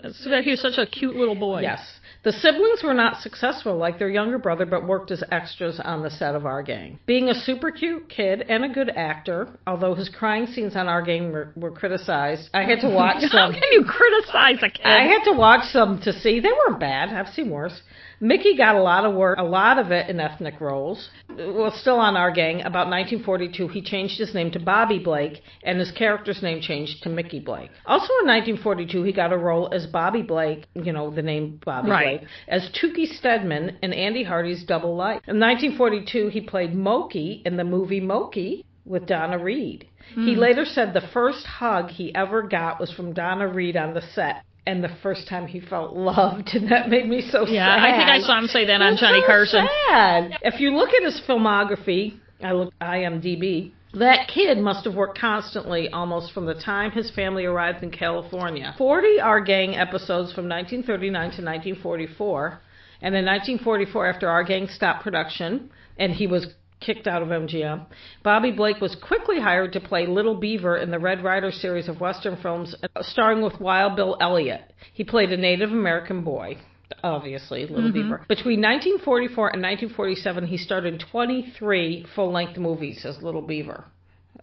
He was such a cute little boy. Yes. The siblings were not successful like their younger brother, but worked as extras on the set of Our Gang. Being a super cute kid and a good actor, although his crying scenes on Our Gang were, were criticized, I had to watch How some. can you criticize a kid? I had to watch some to see. They weren't bad. I've seen worse. Mickey got a lot of work, a lot of it in ethnic roles. Well, still on our gang. About 1942, he changed his name to Bobby Blake, and his character's name changed to Mickey Blake. Also in 1942, he got a role as Bobby Blake, you know, the name Bobby Right. Blake, as Tooky Stedman in Andy Hardy's Double Life. In 1942, he played Mokey in the movie Mokey with Donna Reed. He hmm. later said the first hug he ever got was from Donna Reed on the set. And the first time he felt loved, and that made me so yeah, sad. I think I saw him say that on Johnny so Carson. Sad. If you look at his filmography, I look IMDb. That kid must have worked constantly almost from the time his family arrived in California. 40 Our Gang episodes from 1939 to 1944. And in 1944, after Our Gang stopped production and he was kicked out of MGM, Bobby Blake was quickly hired to play Little Beaver in the Red Ryder series of Western films starring with Wild Bill Elliott. He played a Native American boy obviously, Little mm-hmm. Beaver. Between 1944 and 1947, he starred in 23 full-length movies as Little Beaver.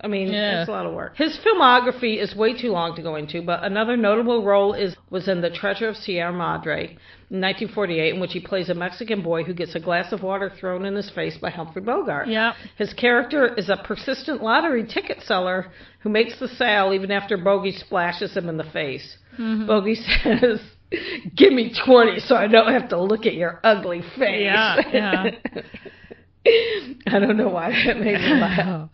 I mean, Yeah. that's a lot of work. His filmography is way too long to go into, but another notable role is was in The Treasure of Sierra Madre in 1948, in which he plays a Mexican boy who gets a glass of water thrown in his face by Humphrey Bogart. Yeah. His character is a persistent lottery ticket seller who makes the sale even after Bogey splashes him in the face. Mm-hmm. Bogey says, Give me 20 so I don't have to look at your ugly face. Yeah, yeah. I don't know why that made me laugh.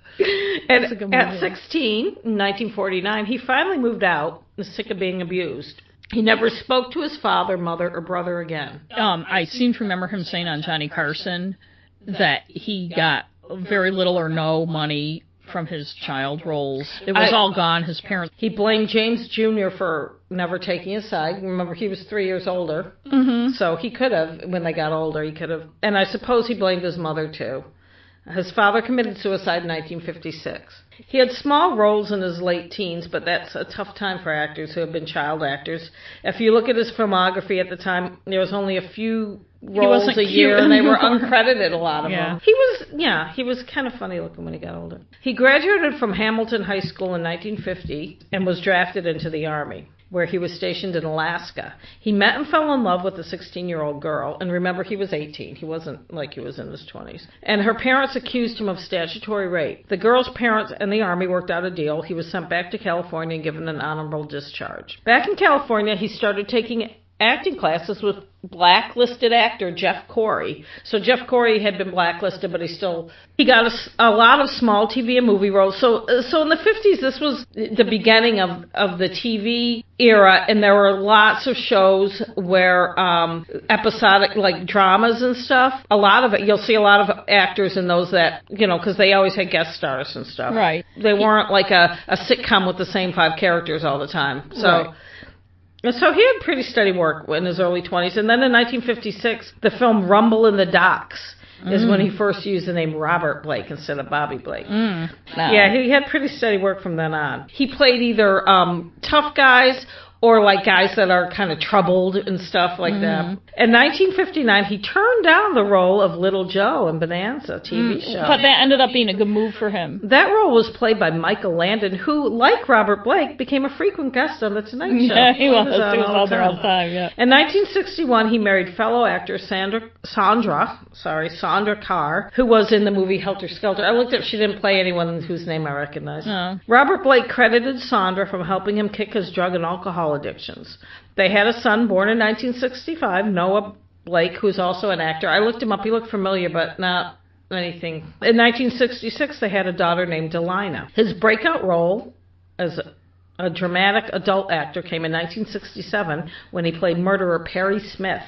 And at movie. 16, in 1949, he finally moved out, sick of being abused. He never spoke to his father, mother, or brother again. Um, I seem to remember him saying on Johnny Carson that he got very little or no money from his child roles. It was I- all gone. His parents. He blamed James Jr. for never taking his side. Remember, he was three years older. Mm-hmm. So he could have, when they got older, he could have. And I suppose he blamed his mother too. His father committed suicide in 1956. He had small roles in his late teens, but that's a tough time for actors who have been child actors. If you look at his filmography at the time, there was only a few roles a year, and they were uncredited. A lot of Yeah. them. He was, yeah, he was kind of funny looking when he got older. He graduated from Hamilton High School in 1950 and was drafted into the Army where he was stationed in Alaska. He met and fell in love with a 16 year old girl, and remember, he was 18. He wasn't like he was in his 20s. And her parents accused him of statutory rape. The girl's parents and the Army worked out a deal. He was sent back to California and given an honorable discharge. Back in California, he started taking acting classes with blacklisted actor Jeff Corey. So Jeff Corey had been blacklisted, but he still he got a, s- a lot of small TV and movie roles. So so in the 50s, this was the beginning of of the TV era, and there were lots of shows where um, episodic like dramas and stuff. A lot of it, you'll see a lot of actors in those that you know because they always had guest stars and stuff. Right. They weren't like a a sitcom with the same five characters all the time. So. Right. And so he had pretty steady work in his early 20s. And then in 1956, the film Rumble in the Docks is when he first used the name Robert Blake instead of Bobby Blake. Mm, no. Yeah, he had pretty steady work from then on. He played either um, tough guys or like guys that are kind of troubled and stuff like that. Mm-hmm. In 1959, he turned down the role of Little Joe in Bonanza TV mm. show. But that ended up being a good move for him. that role was played by Michael Landon, who, like Robert Blake, became a frequent guest on The Tonight Show. Yeah, he was. He was all out the there all the time. Yeah. In 1961, he married fellow actor Sandra, Sandra, sorry, Sandra Kerr, who was in the movie Helter Skelter. I looked up; she didn't play anyone whose name I recognized. Oh. Robert Blake credited Sandra from helping him kick his drug and alcohol addictions. They had a son born in 1965, Noah Blake, who's also an actor. I looked him up; he looked familiar, but not anything. In 1966, they had a daughter named Delinah. His breakout role as a dramatic adult actor came in 1967 when he played murderer Perry Smith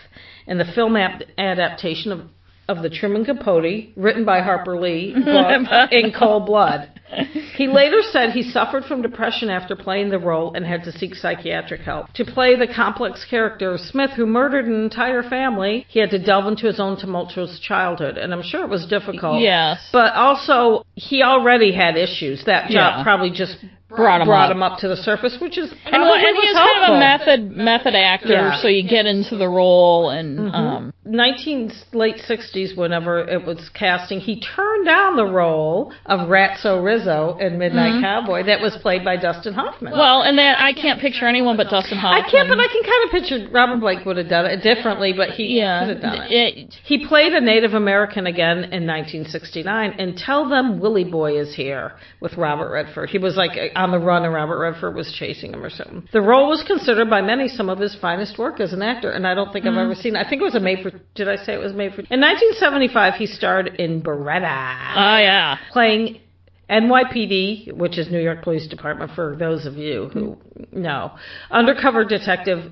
in the film ap- adaptation of, of The Truman Capote, written by Harper Lee, book, In Cold Blood. He later said he suffered from depression after playing the role and had to seek psychiatric help. To play the complex character of Smith, who murdered an entire family, he had to delve into his own tumultuous childhood, and I'm sure it was difficult. Yes. But also, he already had issues. That job Yeah. probably just Brought him brought up. him up to the surface, which is And, well, and he's kind of a method method actor, Yeah. so you get into the role and Mm-hmm. um 19 late 60s whenever it was casting he turned down the role of Ratso Rizzo in Midnight Cowboy that was played by Dustin Hoffman. Mm-hmm. well, and that I can't picture anyone but Dustin Hoffman. I can't but I can kind of picture Robert Blake would have done it differently but he yeah, could have done it. it- He played a Native American again in 1969 and Tell Them Willie Boy is Here with Robert Redford. He was like on the run and Robert Redford was chasing him or something. The role was considered by many some of his finest work as an actor and I don't think I've ever seen I think it was a made for did I say it was made for In 1975 he starred in Baretta oh yeah. playing NYPD, which is New York Police Department for those of you who mm-hmm. know. Undercover detective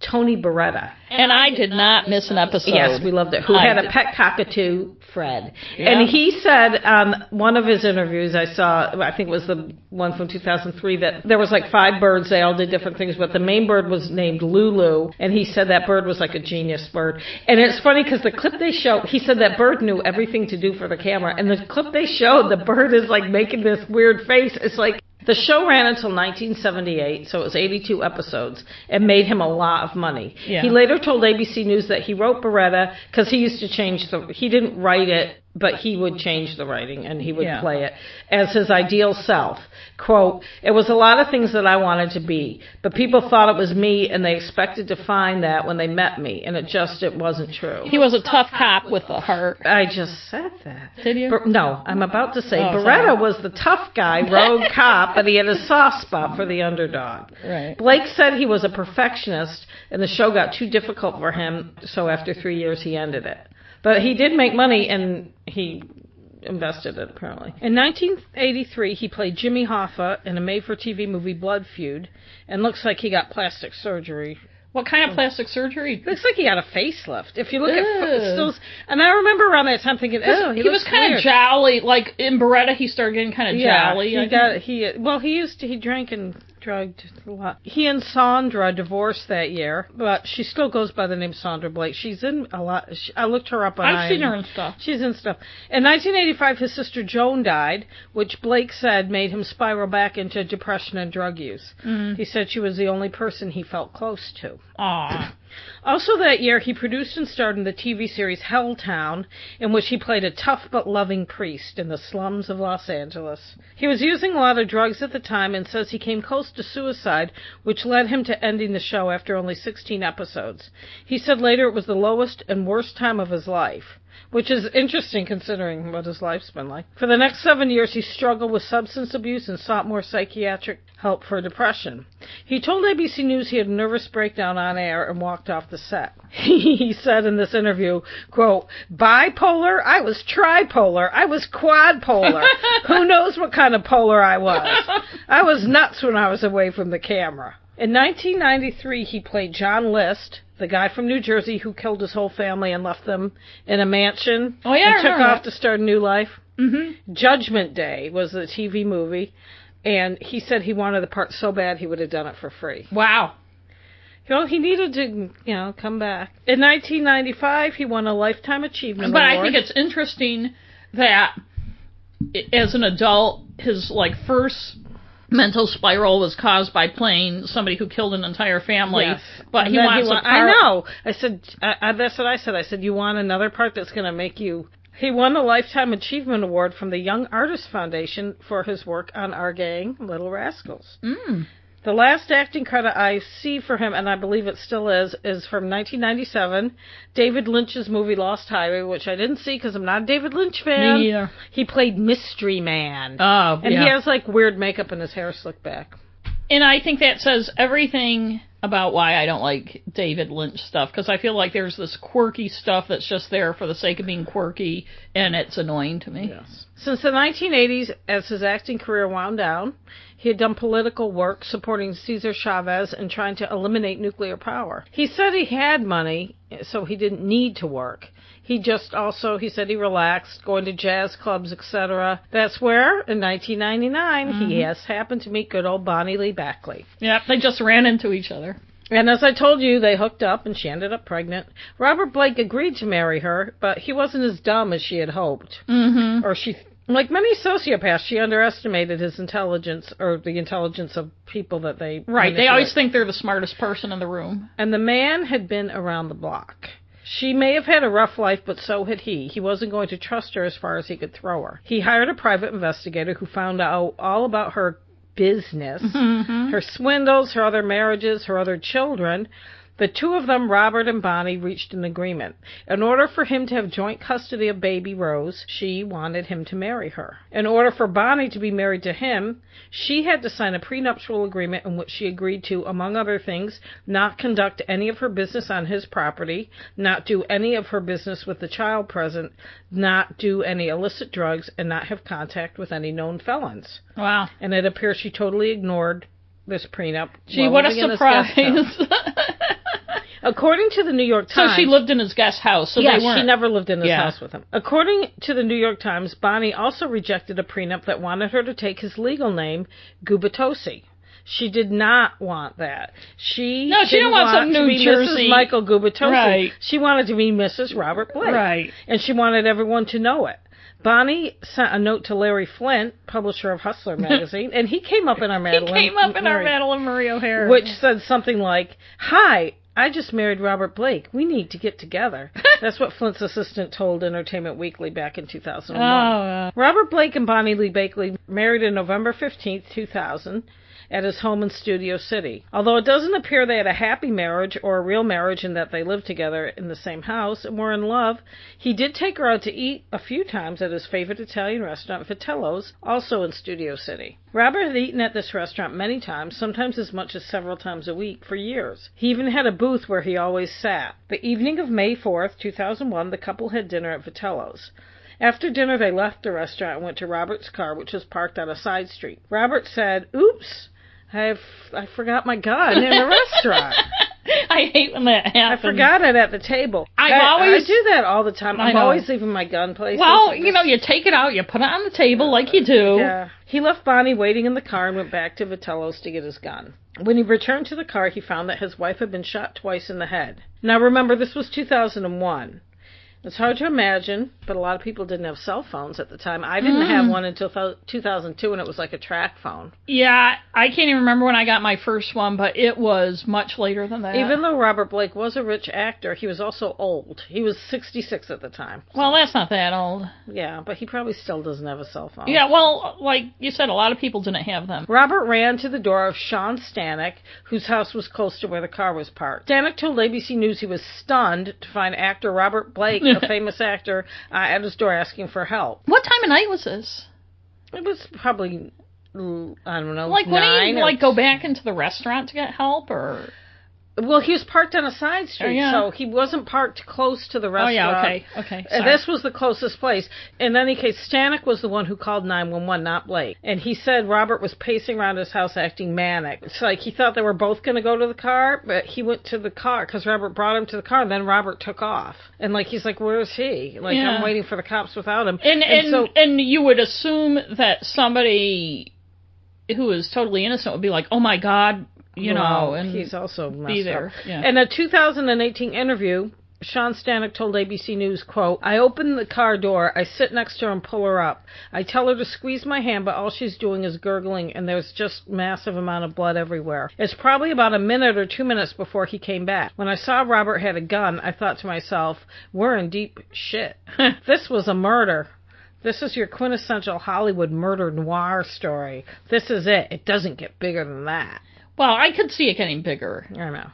Tony Baretta. And I did not miss an episode. Yes, we loved it. Who I had a pet cockatoo, Fred. Yeah. And he said on one of his interviews, I saw, I think it was the one from 2003, that there was like five birds. They all did different things, but the main bird was named Lulu. And he said that bird was like a genius bird. And it's funny because the clip they showed, he said that bird knew everything to do for the camera. And the clip they showed, the bird is like making this weird face. It's like, the show ran until 1978, so it was 82 episodes, and made him a lot of money. Yeah. He later told ABC News that he wrote Baretta because he used to change the. He didn't write it, but he would change the writing and he would Yeah. play it as his ideal self. Quote: It was a lot of things that I wanted to be, but people thought it was me, and they expected to find that when they met me, and it just it wasn't true. He was a tough cop with a heart. I just said that. Did you? No, I'm about to say Oh, Baretta sorry. was the tough guy, rogue cop, but he had a soft spot for the underdog. Right. Blake said he was a perfectionist, and the show got too difficult for him, so after three years he ended it. But he did make money, and he invested it apparently. In 1983, he played Jimmy Hoffa in a made-for-TV movie Blood Feud, and looks like he got plastic surgery What kind of plastic surgery? Looks like he had a facelift. If you look at Ew. stills, and I remember around that time thinking, oh, he, he was kind of jolly. Like in Baretta, he started getting kind of yeah, jolly. I he think. got he. Well, he used to he drank and drugged a lot. He and Sandra divorced that year, but she still goes by the name Sandra Blake. She's in a lot. She, I looked her up on. I've seen her in stuff. She's in stuff. In 1985, his sister Joan died, which Blake said made him spiral back into depression and drug use. Mm. He said she was the only person he felt close to. Aw. Also that year, he produced and starred in the TV series Helltown, in which he played a tough but loving priest in the slums of Los Angeles. He was using a lot of drugs at the time and says he came close to suicide, which led him to ending the show after only 16 episodes. He said later it was the lowest and worst time of his life. Which is interesting considering what his life's been like. For the next seven years, he struggled with substance abuse and sought more psychiatric help for depression. He told ABC News he had a nervous breakdown on air and walked off the set. he said in this interview, quote, bipolar? I was tripolar. I was quadpolar. Who knows what kind of polar I was? I was nuts when I was away from the camera. In 1993, he played John List, the guy from New Jersey who killed his whole family and left them in a mansion Oh, yeah, and took off to start a new life. Mm-hmm. Judgment Day was the TV movie, and he said he wanted the part so bad he would have done it for free. Wow. You know, he needed to, you know, come back. In 1995, he won a Lifetime Achievement But Award. But I think it's interesting that as an adult, his like first mental spiral was caused by playing somebody who killed an entire family. Yes. But And he wants wa- a part. I know. I said I, I, that's what I said. I said you want another part that's going to make you. He won a lifetime achievement award from the Young Artist Foundation for his work on our gang, Little Rascals. Mm. The last acting credit I see for him, and I believe it still is, is from 1997, David Lynch's movie Lost Highway, which I didn't see because I'm not a David Lynch fan. Me either. He played Mystery Man. Oh, and yeah. he has like weird makeup and his hair slicked back. and I think that says everything about why I don't like David Lynch stuff because I feel like there's this quirky stuff that's just there for the sake of being quirky and it's annoying to me. Yes. Since the 1980s, as his acting career wound down, he had done political work supporting Cesar Chavez and trying to eliminate nuclear power. He said he had money, so he didn't need to work. He just also, he said he relaxed, going to jazz clubs, etc. That's where, in 1999, he has happened to meet good old Bonny Lee Bakley. Yeah, they just ran into each other. And as I told you, they hooked up and she ended up pregnant. Robert Blake agreed to marry her, but he wasn't as dumb as she had hoped. Mm-hmm. Or she, like many sociopaths, she underestimated his intelligence or the intelligence of people that they. Right. They always think they're the smartest person in the room. And the man had been around the block. She may have had a rough life, but so had he. He wasn't going to trust her as far as he could throw her. He hired a private investigator who found out all about her business, Mm-hmm. her swindles, her other marriages, her other children. The two of them, Robert and Bonny, reached an agreement. In order for him to have joint custody of baby Rose, she wanted him to marry her. In order for Bonny to be married to him, she had to sign a prenuptial agreement in which she agreed to, among other things, not conduct any of her business on his property, not do any of her business with the child present, not do any illicit drugs, and not have contact with any known felons. Wow. And it appears she totally ignored this prenup. Gee, what a living in this guest house. surprise. According to the New York Times, so she lived in his guest house, so they she never lived in his Yeah. house with him. According to the New York Times, Bonny also rejected a prenup that wanted her to take his legal name, Gubitosi. She did not want that. She No, she didn't want some to New be Jersey- Mrs. Michael Gubitosi. Right. She wanted to be Mrs. Robert Blake. Right. And she wanted everyone to know it. Bonny sent a note to Larry Flynt, publisher of Hustler magazine, and he came up in our He Madeline. came up in our Mary- Madeline Marie O'Hara. which said something like, "Hi, I just married Robert Blake. We need to get together." That's what Flynt's assistant told Entertainment Weekly back in 2001. Oh, uh, Robert Blake and Bonny Lee Bakley married on November 15th, 2000 at his home in Studio City. Although it doesn't appear they had a happy marriage or a real marriage in that they lived together in the same house and were in love, he did take her out to eat a few times at his favorite Italian restaurant, Vitello's, also in Studio City. Robert had eaten at this restaurant many times, sometimes as much as several times a week, for years. He even had a booth where he always sat. The evening of May 4th, 2001, the couple had dinner at Vitello's. After dinner, they left the restaurant and went to Robert's car, which was parked on a side street. Robert said, Oops, I've, I forgot my gun in the restaurant. I hate when that happens. I forgot it at the table. I, always- I do that all the time. I I'm always leaving my gun places. Well, I you know, you take it out, you put it on the table like you do. Yeah. He left Bonny waiting in the car and went back to Vitello's to get his gun. When he returned to the car, he found that his wife had been shot twice in the head. Now remember, this was 2001. It's hard to imagine, but a lot of people didn't have cell phones at the time. I didn't Mm. have one until 2002, and it was like a track phone. Yeah, I can't even remember when I got my first one, but it was much later than that. Even though Robert Blake was a rich actor, he was also old. He was 66 at the time. well, that's not that old. Yeah, but he probably still doesn't have a cell phone. Yeah, well, like you said, a lot of people didn't have them. Robert ran to the door of Sean Stanek, whose house was close to where the car was parked. Stanek told ABC News he was stunned to find actor Robert Blake, a famous actor, uh, at his door asking for help. What time of night was this? It was probably, I don't know, Like, wouldn't he or- like go back into the restaurant to get help, or? Well, he was parked on a side oh, street, Oh, yeah. so he wasn't parked close to the restaurant. Oh yeah, okay, okay. Uh, sorry. this was the closest place. In any case, Stanek was the one who called 911, not Blake. And he said Robert was pacing around his house acting manic. It's like he thought they were both going to go to the car, but he went to the car because Robert brought him to the car, and then Robert took off. And like he's like, "Where's he? Like Yeah. I'm waiting for the cops without him." and and so and you would assume that somebody who is totally innocent would be like, "Oh my God," you well, know, and he's also messed be there. Yeah. In a 2018 interview, Sean Stanek told ABC News, quote, I open the car door, I sit next to her and pull her up. I tell her to squeeze my hand, but all she's doing is gurgling and there's just massive amount of blood everywhere. It's probably about a minute or two minutes before he came back. When I saw Robert had a gun, I thought to myself, we're in deep shit. this was a murder. This is your quintessential Hollywood murder noir story. This is it. It doesn't get bigger than that. Well, I could see it getting bigger. I know.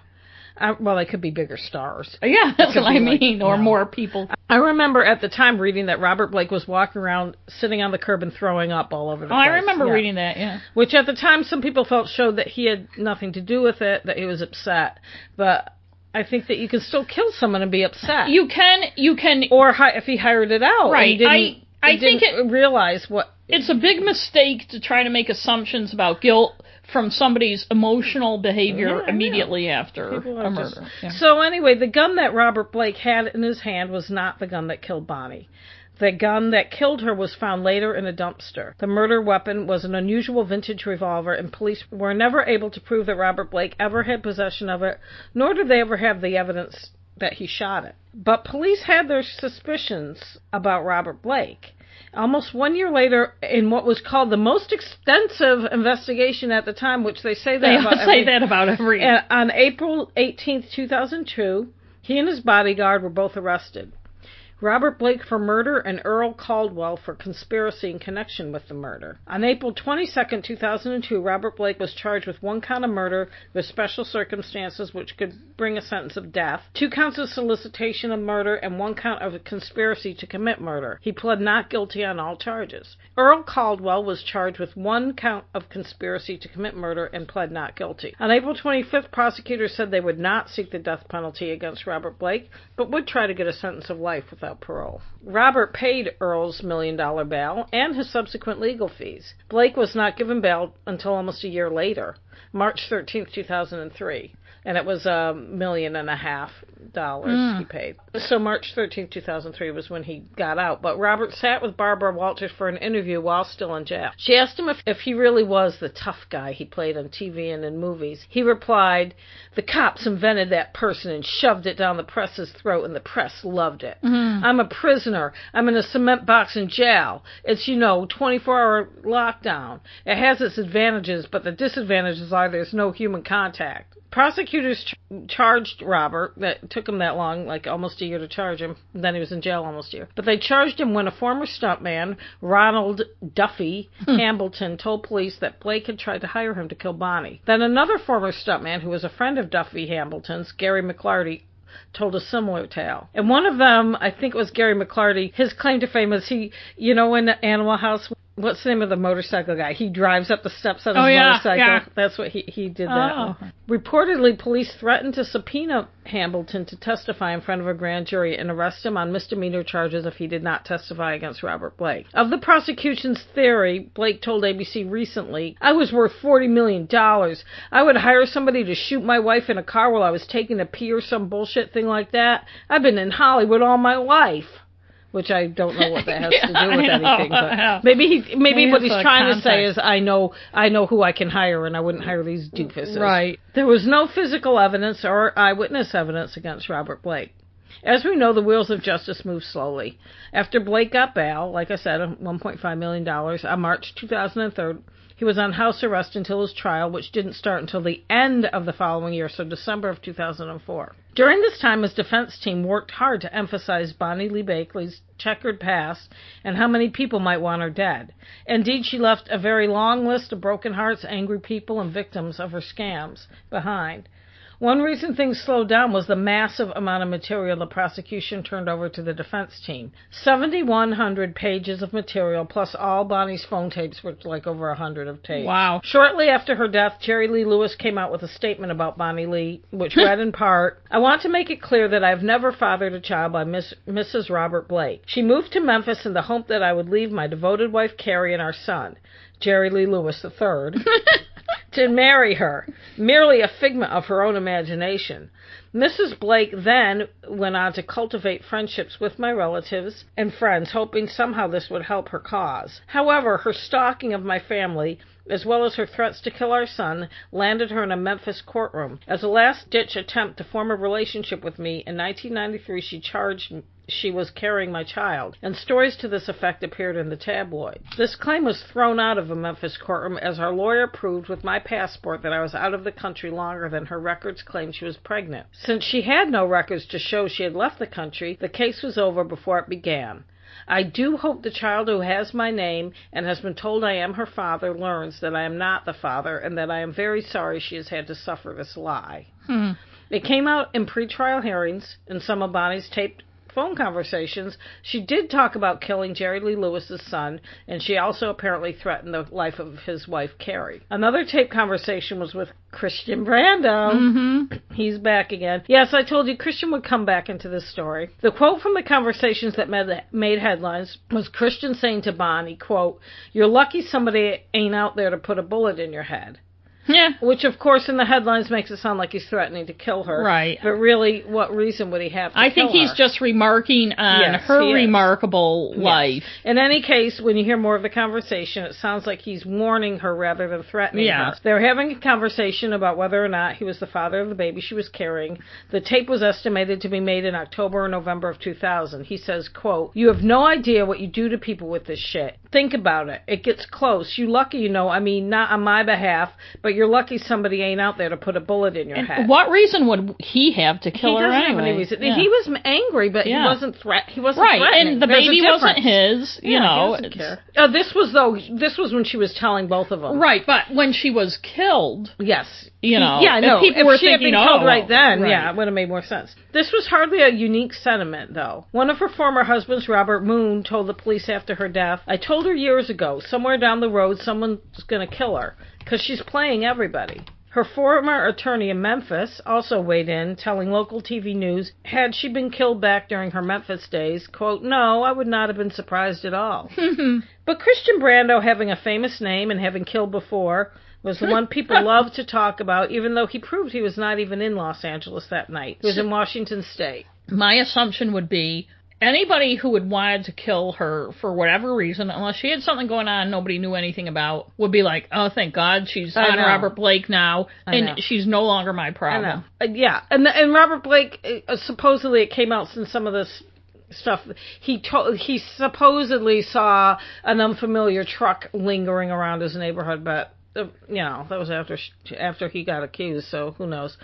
Uh, well, they could be bigger stars. Yeah, that's what I mean, like, or no. more people. I remember at the time reading that Robert Blake was walking around, sitting on the curb and throwing up all over the Oh, place. I remember Yeah. reading that. Yeah. Which at the time some people felt showed that he had nothing to do with it, that he was upset. But I think that you can still kill someone and be upset. You can, you can. or hi- if he hired it out, Right. I- I think didn't realize what. It's a big mistake to try to make assumptions about guilt from somebody's emotional behavior Yeah, immediately after People a just- murder. Yeah. So anyway, the gun that Robert Blake had in his hand was not the gun that killed Bonny. The gun that killed her was found later in a dumpster. The murder weapon was an unusual vintage revolver, and police were never able to prove that Robert Blake ever had possession of it, nor did they ever have the evidence that he shot it. But police had their suspicions about Robert Blake. Almost one year later, in what was called the most extensive investigation at the time, which they say that They about say every- that about every. Uh, on April 18th, 2002, he and his bodyguard were both arrested. Robert Blake for murder and Earl Caldwell for conspiracy in connection with the murder. On April 22, 2002, Robert Blake was charged with one count of murder with special circumstances which could bring a sentence of death, two counts of solicitation of murder, and one count of conspiracy to commit murder. He pled not guilty on all charges. Earl Caldwell was charged with one count of conspiracy to commit murder and pled not guilty. On April 25th, prosecutors said they would not seek the death penalty against Robert Blake, but would try to get a sentence of life without parole. Robert paid Earl's million dollar bail and his subsequent legal fees. Blake was not given bail until almost a year later, March 13th, 2003. And it was a million and a half dollars he mm. paid. So March 13th, 2003 was when he got out. But Robert sat with Barbara Walters for an interview while still in jail. She asked him if, if he really was the tough guy he played on TV and in movies. He replied, The cops invented that person and shoved it down the press's throat, and the press loved it. Mm-hmm. I'm a prisoner. I'm in a cement box in jail. It's, you know, 24 hour lockdown. It has its advantages, but the disadvantages are there's no human contact. Prosecutors ch- charged Robert, that took him that long, like almost a year to charge him. Then he was in jail almost a year. But they charged him when a former stuntman, Ronald Duffy hmm. Hambleton, told police that Blake had tried to hire him to kill Bonny. Then another former stuntman, who was a friend of Duffy Hambleton's, Gary McLarty, told a similar tale. And one of them, I think it was Gary McLarty, his claim to fame is he, you know, in Animal House, what's the name of the motorcycle guy? He drives up the steps on his Oh, yeah, motorcycle. yeah. That's what he, he did that. Oh. Reportedly, police threatened to subpoena Hambleton to testify in front of a grand jury and arrest him on misdemeanor charges if he did not testify against Robert Blake. Of the prosecution's theory, Blake told ABC recently, I was worth $40 million. I would hire somebody to shoot my wife in a car while I was taking a pee or some bullshit thing like that. I've been in Hollywood all my life. Which I don't know what that has to do with anything, but maybe he, maybe Maybe what he's trying to say is I know I know who I can hire and I wouldn't hire these doofuses. Right. There was no physical evidence or eyewitness evidence against Robert Blake. As we know, the wheels of justice move slowly. After Blake got bail, like I said, $1.5 million, on March 2003, he was on house arrest until his trial, which didn't start until the end of the following year, so December of 2004. During this time, his defense team worked hard to emphasize Bonny Lee Bakley's checkered past and how many people might want her dead. Indeed, she left a very long list of broken hearts, angry people, and victims of her scams behind. One reason things slowed down was the massive amount of material the prosecution turned over to the defense team. 7,100 pages of material, plus all Bonny's phone tapes, which were like over a hundred of tapes. Wow. Shortly after her death, Jerry Lee Lewis came out with a statement about Bonny Lee, which read in part, I want to make it clear that I have never fathered a child by Miss, Mrs. Robert Blake. She moved to Memphis in the hope that I would leave my devoted wife Carrie and our son, Jerry Lee Lewis III, to marry her. merely a figment of her own imagination. Mrs. Blake then went on to cultivate friendships with my relatives and friends, hoping somehow this would help her cause. However, her stalking of my family, as well as her threats to kill our son, landed her in a Memphis courtroom. As a last ditch attempt to form a relationship with me, in 1993 she charged she was carrying my child, and stories to this effect appeared in the tabloids. This claim was thrown out of a Memphis courtroom as our lawyer proved with my passport that I was out of the country longer than her records claimed she was pregnant. Since she had no records to show she had left the country, the case was over before it began. I do hope the child who has my name and has been told I am her father learns that I am not the father and that I am very sorry she has had to suffer this lie. Hmm. It came out in pretrial hearings in some of Bonny's taped phone conversations, she did talk about killing Jerry Lee Lewis's son, and she also apparently threatened the life of his wife, Carrie. Another tape conversation was with Christian Brando. Mm-hmm. He's back again. Yes, I told you Christian would come back into this story. The quote from the conversations that made headlines was Christian saying to Bonny, quote, You're lucky somebody ain't out there to put a bullet in your head. Yeah. Which, of course, in the headlines makes it sound like he's threatening to kill her. Right. But really, what reason would he have to I think he's her? just remarking on Yes, her remarkable Yes. life. In any case, when you hear more of the conversation, it sounds like he's warning her rather than threatening Yeah. her. They're having a conversation about whether or not he was the father of the baby she was carrying. The tape was estimated to be made in October or November of 2000. He says, quote, You have no idea what you do to people with this shit. Think about it. It gets close. You lucky, you know, I mean, not on my behalf, but you're lucky somebody ain't out there to put a bullet in your And head. what reason would he have to kill he her anyway? have any reason. Yeah. He was angry, but Yeah. he wasn't threat. He wasn't right, threatening. and the There's baby wasn't his. You Yeah, know, doesn't it's- care. Uh, this was though. This was when she was telling both of them. right. But when she was killed, Yes. You know, Yeah. No. people if were she had been killed oh, right then, right. yeah, it would have made more sense. This was hardly a unique sentiment, though. One of her former husbands, Robert Moon, told the police after her death, "I told her years ago, somewhere down the road, someone's going to kill her because she's playing everybody." Her former attorney in Memphis also weighed in, telling local TV news, had she been killed back during her Memphis days, quote, no, I would not have been surprised at all. but Christian Brando having a famous name and having killed before was the one people loved to talk about, even though he proved he was not even in Los Angeles that night. He was in Washington State. my assumption would be anybody who would wanted to kill her for whatever reason, unless she had something going on nobody knew anything about, would be like, oh, thank God she's I on know. Robert Blake now, I and know. she's no longer my problem. Uh, yeah, and and Robert Blake uh, supposedly it came out since some of this stuff. He told he supposedly saw an unfamiliar truck lingering around his neighborhood, but. Uh, you know that was after sh- after he got accused, so who knows?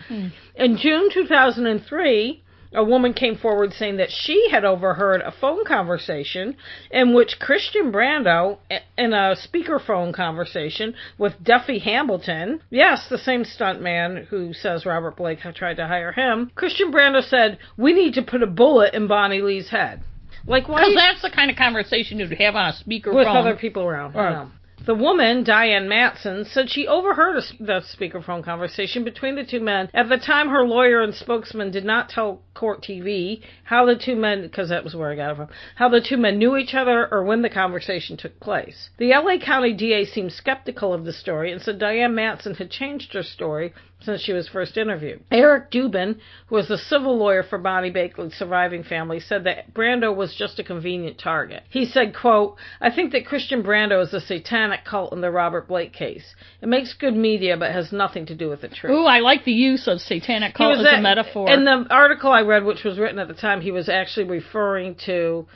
In June 2003, a woman came forward saying that she had overheard a phone conversation in which Christian Brando, in a speakerphone conversation with Duffy Hambleton, yes, the same stuntman who says Robert Blake had tried to hire him, Christian Brando said, "We need to put a bullet in Bonny Lee's head." Like why? Because that's the kind of conversation you'd have on a speakerphone. with other people around. Know. The woman, Diane Matson, said she overheard the speakerphone conversation between the two men. At the time, her lawyer and spokesman did not tell Court TV how the two men, because that was where I got it from, how the two men knew each other or when the conversation took place. The LA County DA seemed skeptical of the story and said Diane Matson had changed her story since she was first interviewed. Eric Dubin, who was the civil lawyer for Bonny Bakley's surviving family, said that Brando was just a convenient target. He said, quote, I think that Christian Brando is a satanic cult in the Robert Blake case. It makes good media but has nothing to do with the truth. Ooh, I like the use of satanic cult as a metaphor. In the article I read, which was written at the time, he was actually referring to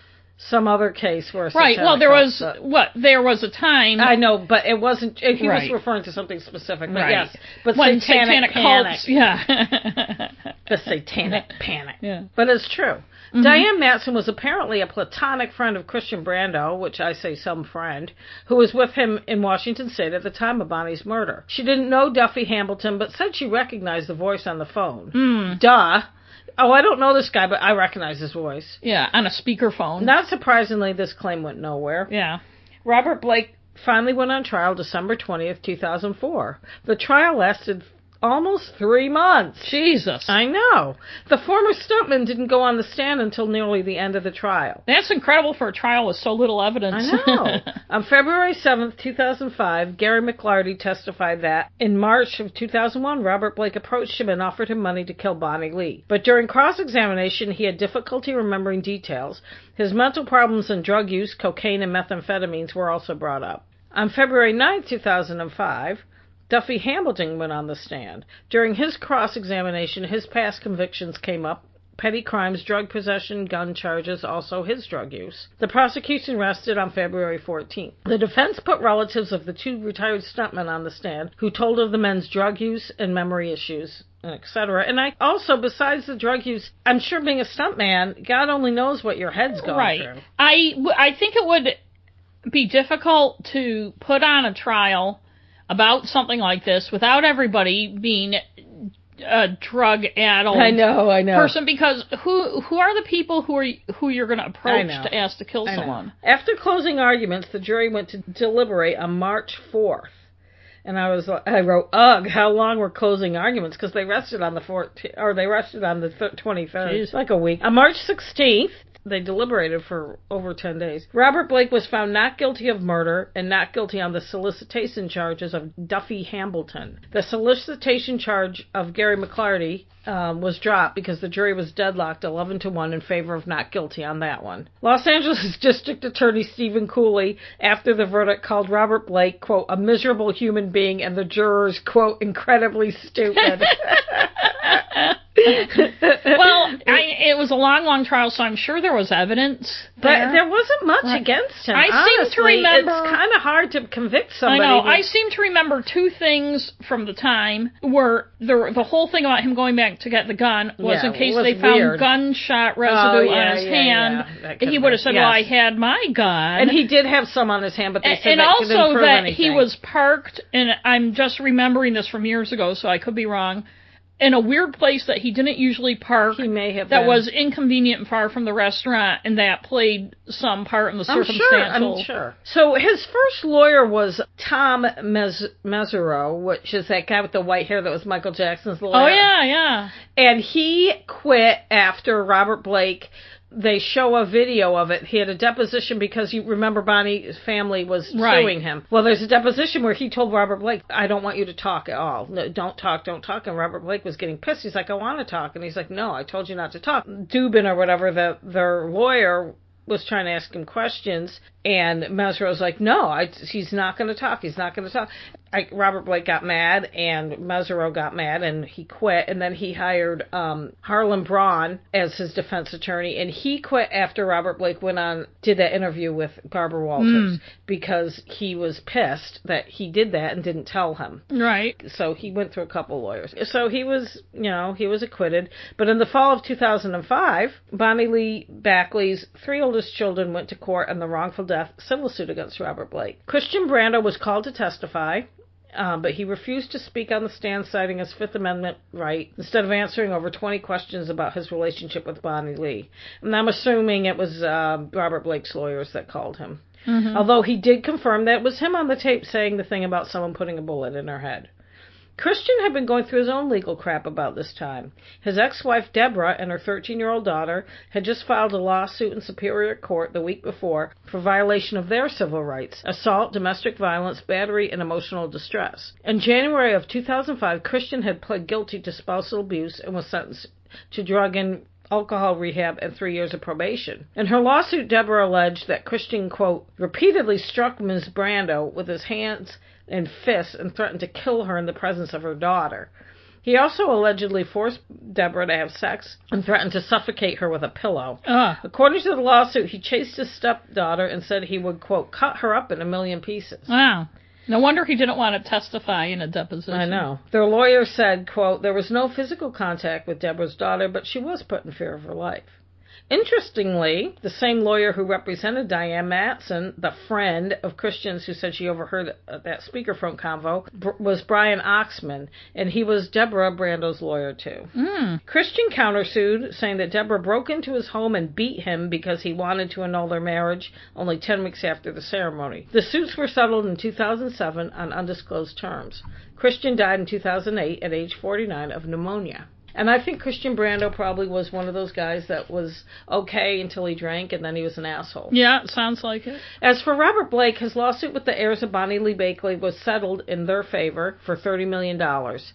some other case where a right. Well, there was but- what there was a time. I know, but it wasn't. He was referring to something specific. But right. yes, but when satanic, panic, cults. Yeah. the satanic panic. Yeah. But it's true. Mm-hmm. Diane Matson was apparently a platonic friend of Christian Brando, which I say some friend, who was with him in Washington State at the time of Bonny's murder. She didn't know Duffy Hambleton, but said she recognized the voice on the phone. Mm. Duh. Oh, I don't know this guy, but I recognize his voice. Yeah, on a speakerphone. Not surprisingly, this claim went nowhere. Yeah. Robert Blake finally went on trial December 20th, 2004. The trial lasted almost three months. Jesus. I know. The former stuntman didn't go on the stand until nearly the end of the trial. That's incredible for a trial with so little evidence. I know. on February 7th, 2005, Gary McLarty testified that in March of 2001, Robert Blake approached him and offered him money to kill Bonny Lee. But during cross examination, he had difficulty remembering details. His mental problems and drug use, cocaine, and methamphetamines were also brought up. On February 9, 2005, Duffy Hambleton went on the stand. During his cross examination, his past convictions came up petty crimes, drug possession, gun charges, also his drug use. The prosecution rested on February 14th. The defense put relatives of the two retired stuntmen on the stand who told of the men's drug use and memory issues. Etc. And I also, besides the drug use, I'm sure being a stuntman, God only knows what your head's going right. through. I, I think it would be difficult to put on a trial about something like this without everybody being a drug addled I know, I know. person because who who are the people who are who you're going to approach to ask to kill someone? After closing arguments, the jury went to deliberate on March 4th. And I was, I wrote, ugh, how long were closing arguments? Because they rested on the 14th, or they rested on the th- 23rd. Jeez. Like a week. On March 16th, they deliberated for over 10 days. Robert Blake was found not guilty of murder and not guilty on the solicitation charges of Duffy Hambleton. The solicitation charge of Gary McLarty um, was dropped because the jury was deadlocked 11 to 1 in favor of not guilty on that one. Los Angeles District Attorney Stephen Cooley, after the verdict, called Robert Blake, quote, a miserable human being and the jurors, quote, incredibly stupid. well, I, it was a long, long trial, so I'm sure there was evidence. But there. there wasn't much Right. against him. I seem to remember- it's kind of hard to convict somebody. I know. I seem to remember two things from the time where the the whole thing about him going back to get the gun was Yeah, in case was they found weird. gunshot oh, residue Oh, yeah, on his yeah, hand. He would have said, "Well, I had my gun." and he did have some on his hand, but they and, said and that didn't also that anything. he was parked, and I'm just remembering this from years ago, so I could be wrong. In a weird place that he didn't usually park. He may have that been. was inconvenient and far from the restaurant, and that played some part in the I'm sure. I'm sure. So his first lawyer was Tom Mez- which is that guy with the white hair that was Michael Jackson's lawyer. Oh yeah, yeah. And he quit after Robert Blake. They show a video of it. He had a deposition because you remember Bonny's family was Right. suing him. Well, there's a deposition where he told Robert Blake, "I don't want you to talk at all. No, don't talk, don't talk." And Robert Blake was getting pissed. He's like, "I want to talk," and he's like, "No, I told you not to talk." Dubin or whatever the their lawyer was trying to ask him questions, and Mesereau's like, "No, I, he's not going to talk. He's not going to talk." I, Robert Blake got mad, and Mesereau got mad, and he quit. And then he hired um, Harlan Braun as his defense attorney, and he quit after Robert Blake went on did that interview with Barbara Walters because he was pissed that he did that and didn't tell him Right. so he went through a couple lawyers. So he was, you know, he was acquitted. But in the fall of 2005, Bonny Lee Bakley's three oldest children went to court on the wrongful death civil suit against Robert Blake. Christian Brando was called to testify. Um, but he refused to speak on the stand, citing his Fifth Amendment right, instead of answering over 20 questions about his relationship with Bonny Lee. And I'm assuming it was uh, Robert Blake's lawyers that called him. Although he did confirm that it was him on the tape saying the thing about someone putting a bullet in her head. Christian had been going through his own legal crap about this time. His ex-wife Deborah and her 13-year-old daughter had just filed a lawsuit in Superior Court the week before for violation of their civil rights, assault, domestic violence, battery, and emotional distress. In January of 2005, Christian had pled guilty to spousal abuse and was sentenced to drug and alcohol rehab and three years of probation. In her lawsuit, Deborah alleged that Christian, quote, repeatedly struck Ms. Brando with his hands and fists and threatened to kill her in the presence of her daughter. He also allegedly forced Deborah to have sex and threatened to suffocate her with a pillow. Ugh. According to the lawsuit, he chased his stepdaughter and said he would, quote, cut her up in a million pieces. Wow. No wonder he didn't want to testify in a deposition. I know. Their lawyer said, quote, there was no physical contact with Deborah's daughter, but she was put in fear of her life. Interestingly, the same lawyer who represented Diane Matson, the friend of Christians who said she overheard that speakerphone convo, was Brian Oxman, and he was Deborah Brando's lawyer too. Mm. Christian countersued, saying that Deborah broke into his home and beat him because he wanted to annul their marriage only 10 weeks after the ceremony. The suits were settled in 2007 on undisclosed terms. Christian died in 2008 at age 49 of pneumonia. And I think Christian Brando probably was one of those guys that was okay until he drank and then he was an asshole. Yeah, sounds like it. As for Robert Blake, his lawsuit with the heirs of Bonny Lee Bakley was settled in their favor for $30 million.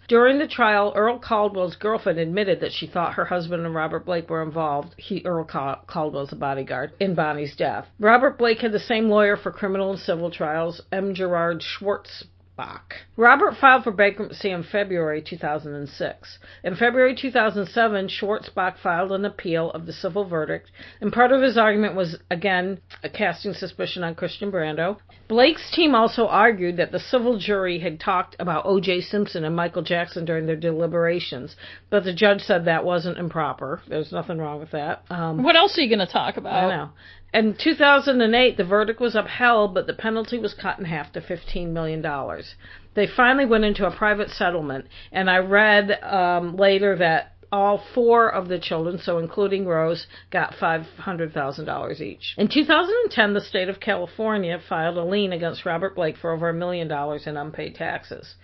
During the trial, Earl Caldwell's girlfriend admitted that she thought her husband and Robert Blake were involved. He, Earl Caldwell's a bodyguard, in Bonny's death. Robert Blake had the same lawyer for criminal and civil trials, M. Gerard Schwartz Bach. Robert filed for bankruptcy in February 2006. In February 2007, Schwartzbach filed an appeal of the civil verdict, and part of his argument was, again, casting suspicion on Christian Brando. Blake's team also argued that the civil jury had talked about O.J. Simpson and Michael Jackson during their deliberations, but the judge said that wasn't improper. There's nothing wrong with that. Um, what else are you going to talk about? I know. In 2008, the verdict was upheld, but the penalty was cut in half to $15 million. They finally went into a private settlement, and I read um, later that all four of the children, so including Rose, got $500,000 each. In 2010, the state of California filed a lien against Robert Blake for over a million dollars in unpaid taxes.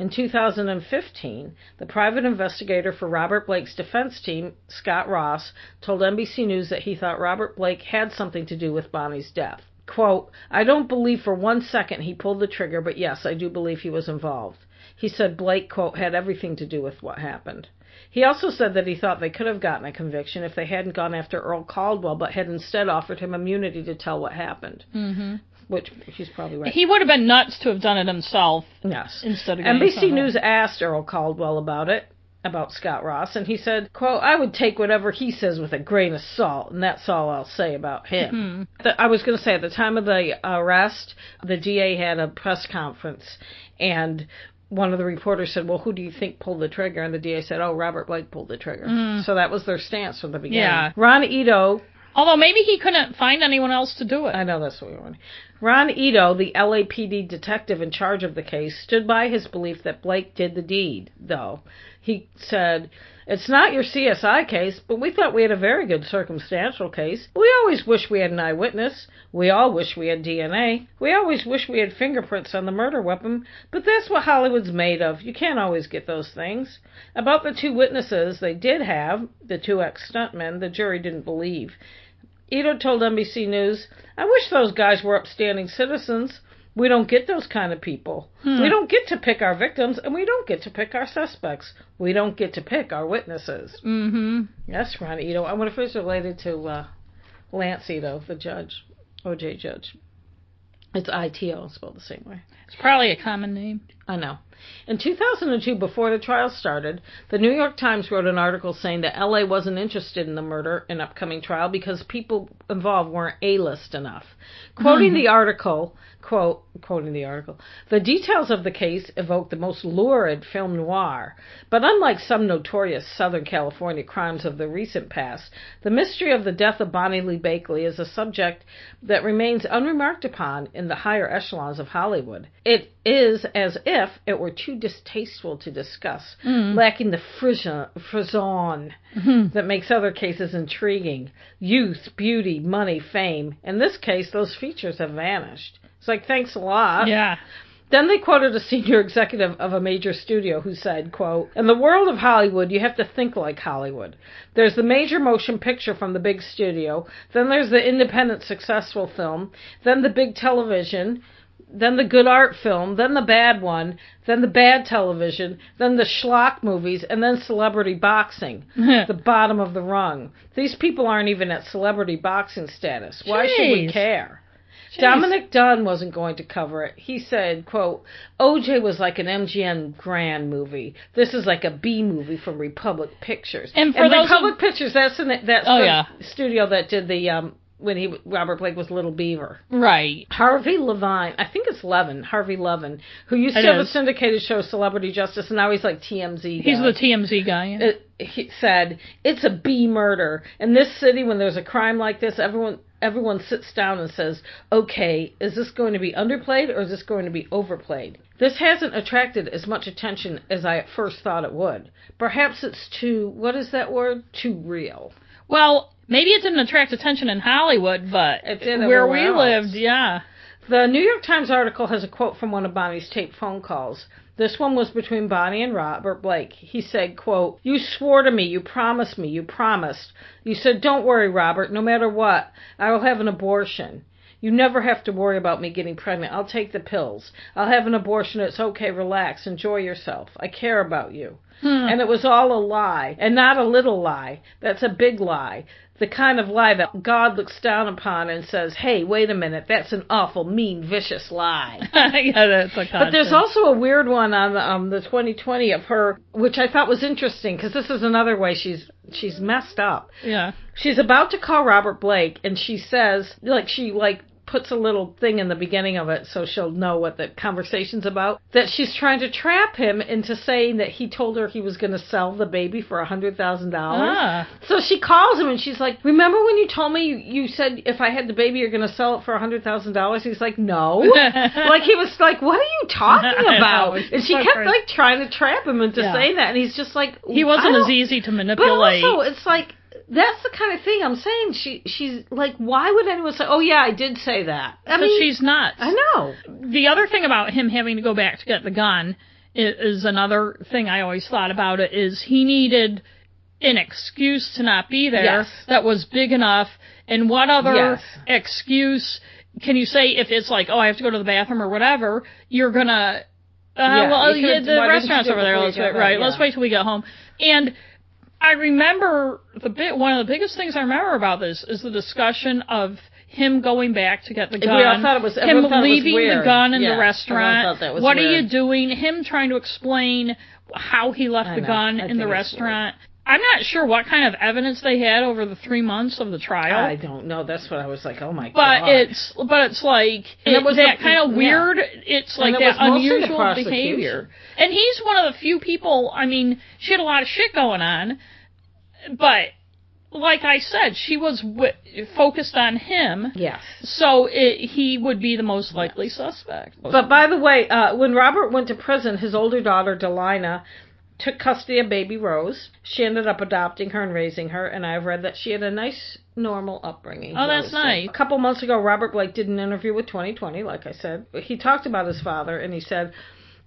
In 2015, the private investigator for Robert Blake's defense team, Scott Ross, told NBC News that he thought Robert Blake had something to do with Bonny's death. Quote, I don't believe for one second he pulled the trigger, but yes, I do believe he was involved. He said Blake, quote, had everything to do with what happened. He also said that he thought they could have gotten a conviction if they hadn't gone after Earl Caldwell, but had instead offered him immunity to tell what happened. Mm-hmm which he's probably right. He would have been nuts to have done it himself. Yes. Instead of NBC News asked Earl Caldwell about it, about Scott Ross, and he said, "quote I would take whatever he says with a grain of salt, and that's all I'll say about him." Mm-hmm. I was going to say at the time of the arrest, the DA had a press conference, and one of the reporters said, "Well, who do you think pulled the trigger?" And the DA said, "Oh, Robert Blake pulled the trigger." Mm. So that was their stance from the beginning. Yeah. Ron Ito Although maybe he couldn't find anyone else to do it. I know that's what we want. Ron Ito, the LAPD detective in charge of the case, stood by his belief that Blake did the deed, though. He said, It's not your CSI case, but we thought we had a very good circumstantial case. We always wish we had an eyewitness. We all wish we had DNA. We always wish we had fingerprints on the murder weapon, but that's what Hollywood's made of. You can't always get those things. About the two witnesses they did have, the two ex stuntmen, the jury didn't believe. Ito told NBC News, I wish those guys were upstanding citizens. We don't get those kind of people. Hmm. We don't get to pick our victims, and we don't get to pick our suspects. We don't get to pick our witnesses. Mm-hmm. That's Ron Ito. I wonder if it's related to uh, Lance Ito, the judge, OJ judge. It's ITO, spelled the same way. It's probably a common name. I know. In 2002, before the trial started, the New York Times wrote an article saying that LA wasn't interested in the murder and upcoming trial because people involved weren't A-list enough. Quoting Mm-hmm. the article, quote, quoting the article, the details of the case evoke the most lurid film noir, but unlike some notorious Southern California crimes of the recent past, the mystery of the death of Bonny Lee Bakley is a subject that remains unremarked upon in the higher echelons of Hollywood. It is as if it were too distasteful to discuss, Mm. lacking the frisson, frisson Mhm. that makes other cases intriguing. Youth, beauty, money, fame. In this case, those features have vanished. It's like, thanks a lot. Yeah. Then they quoted a senior executive of a major studio who said, quote, In the world of Hollywood, you have to think like Hollywood. There's the major motion picture from the big studio, then there's the independent successful film, then the big television, then the good art film, then the bad one, then the bad television, then the schlock movies, and then celebrity boxing. the bottom of the rung. These people aren't even at celebrity boxing status. Why should we care? Jeez. Dominick Dunne wasn't going to cover it. He said, quote, OJ was like an MGM Grand movie. This is like a B movie from Republic Pictures. And for those Republic who- Pictures, that's, an, that's Oh, the yeah. studio that did the um, when he Robert Blake was Little Beaver. Right. Harvey Levine, I think it's Levin, Harvey Levin, who used It to have is. a syndicated show, Celebrity Justice, and now he's like TMZ. Guy. He's the TMZ guy. yeah. it, he said it's a B murder in this city. When there's a crime like this, everyone everyone sits down and says, "Okay, is this going to be underplayed or is this going to be overplayed?" This hasn't attracted as much attention as I at first thought it would. Perhaps it's too what is that word? Too real. Well, maybe it didn't attract attention in Hollywood, but where we else. lived, yeah. The New York Times article has a quote from one of Bonny's taped phone calls. This one was between Bonny and Robert Blake. He said, quote, You swore to me, you promised me, you promised. You said, Don't worry, Robert, no matter what, I will have an abortion. You never have to worry about me getting pregnant. I'll take the pills. I'll have an abortion. It's okay. Relax. Enjoy yourself. I care about you. Hmm. And it was all a lie, and not a little lie. That's a big lie. The kind of lie that God looks down upon and says, hey, wait a minute, that's an awful, mean, vicious lie. yeah, that's a But there's also a weird one on um, the 2020 of her, which I thought was interesting because this is another way she's she's messed up. yeah. She's about to call Robert Blake, and she says, like, she like puts a little thing in the beginning of it so she'll know what the conversation's about. That she's trying to trap him into saying that he told her he was going to sell the baby for a hundred thousand dollars. Ah. So she calls him and she's like, "Remember when you told me you, you said if I had the baby you're going to sell it for a hundred thousand dollars?" He's like, "No." like he was like, "What are you talking about?" and she so kept crazy. like trying to trap him into Yeah. saying that, and he's just like, He wasn't as easy to but manipulate. also, it's like that's the kind of thing I'm saying. She she's like, why would anyone say, "Oh yeah, I did say that"? I but mean, she's nuts. I know. the other thing about him having to go back to get the gun is, is another thing I always thought about it is he needed an excuse to not be there Yes. that was big enough. And what other Yes. excuse can you say if it's like, oh, I have to go to the bathroom or whatever? You're gonna. Uh, Yeah, well, yeah, the why didn't you restaurant's over there. Let's wait. Right. Let's wait till we get home. And I remember the bit. One of the biggest things I remember about this is the discussion of him going back to get the We gun. all thought it was- him it was leaving the gun in Yeah, the restaurant. thought that was what are you doing? Him trying to explain how he left I the know. gun I in the restaurant. I'm not sure what kind of evidence they had over the three months of the trial. I don't know. That's what I was like. Oh my but god. But it's but it's like And it was that the- kind of yeah. weird. It's like that unusual behavior. And he's one of the few people. I mean, she had a lot of shit going on, but like I said, she was w- focused on him, yes. so it, he would be the most likely suspect. But by the way, uh, when Robert went to prison, his older daughter, Delinah, took custody of baby Rose. She ended up adopting her and raising her, and I've read that she had a nice, normal upbringing. Oh, that's nice. A couple months ago, Robert Blake did an interview with 2020, like I said. He talked about his father, and he said,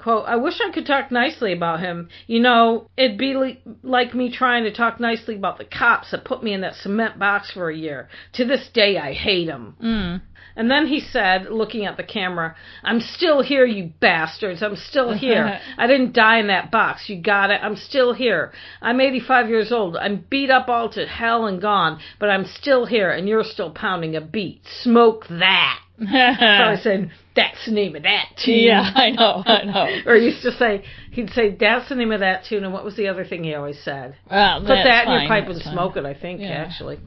quote, I wish I could talk nicely about him. You know, it'd be li- like me trying to talk nicely about the cops that put me in that cement box for a year. To this day, I hate them. Mm. And then he said, looking at the camera, I'm still here, you bastards. I'm still here. I didn't die in that box. You got it? I'm still here. I'm 85 years old. I'm beat up all to hell and gone, but I'm still here, and you're still pounding a beat. Smoke that. So I said, that's the name of that tune. yeah, I know, I know. Or he used to say, he'd say, that's the name of that tune, and what was the other thing he always said? Ah, Put that's that in your pipe and fine. smoke it, I think, Yeah. actually.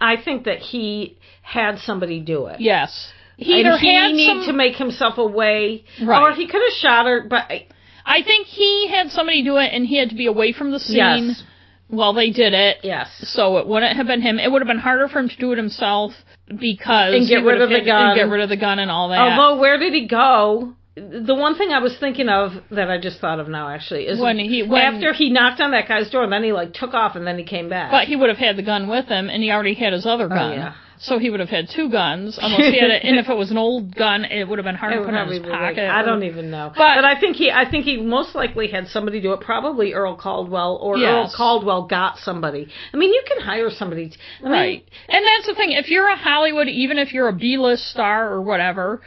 I think that he had somebody do it. Yes. He either he had needed some, to make himself away, Right. or he could have shot her. But I think he had somebody do it, and he had to be away from the scene yes, while they did it. yes, So it wouldn't have been him. It would have been harder for him to do it himself because And get rid of the gun. and get rid of the gun and all that. Although, where did he go? The one thing I was thinking of that I just thought of now actually is When he- when- after he knocked on that guy's door and then he like took off and then he came back. but he would have had the gun with him, and he already had his other oh, gun. Oh, yeah. So he would have had two guns, unless he had it. And if it was an old gun, it would have been hard to put in his be like- pocket. I don't even know. But- But, I think he, I think he most likely had somebody do it. Probably Earl Caldwell, or Earl Caldwell got somebody. I mean, you can hire somebody. t- I mean, Right. And that's the thing. If you're a Hollywood, even if you're a B-list star or whatever,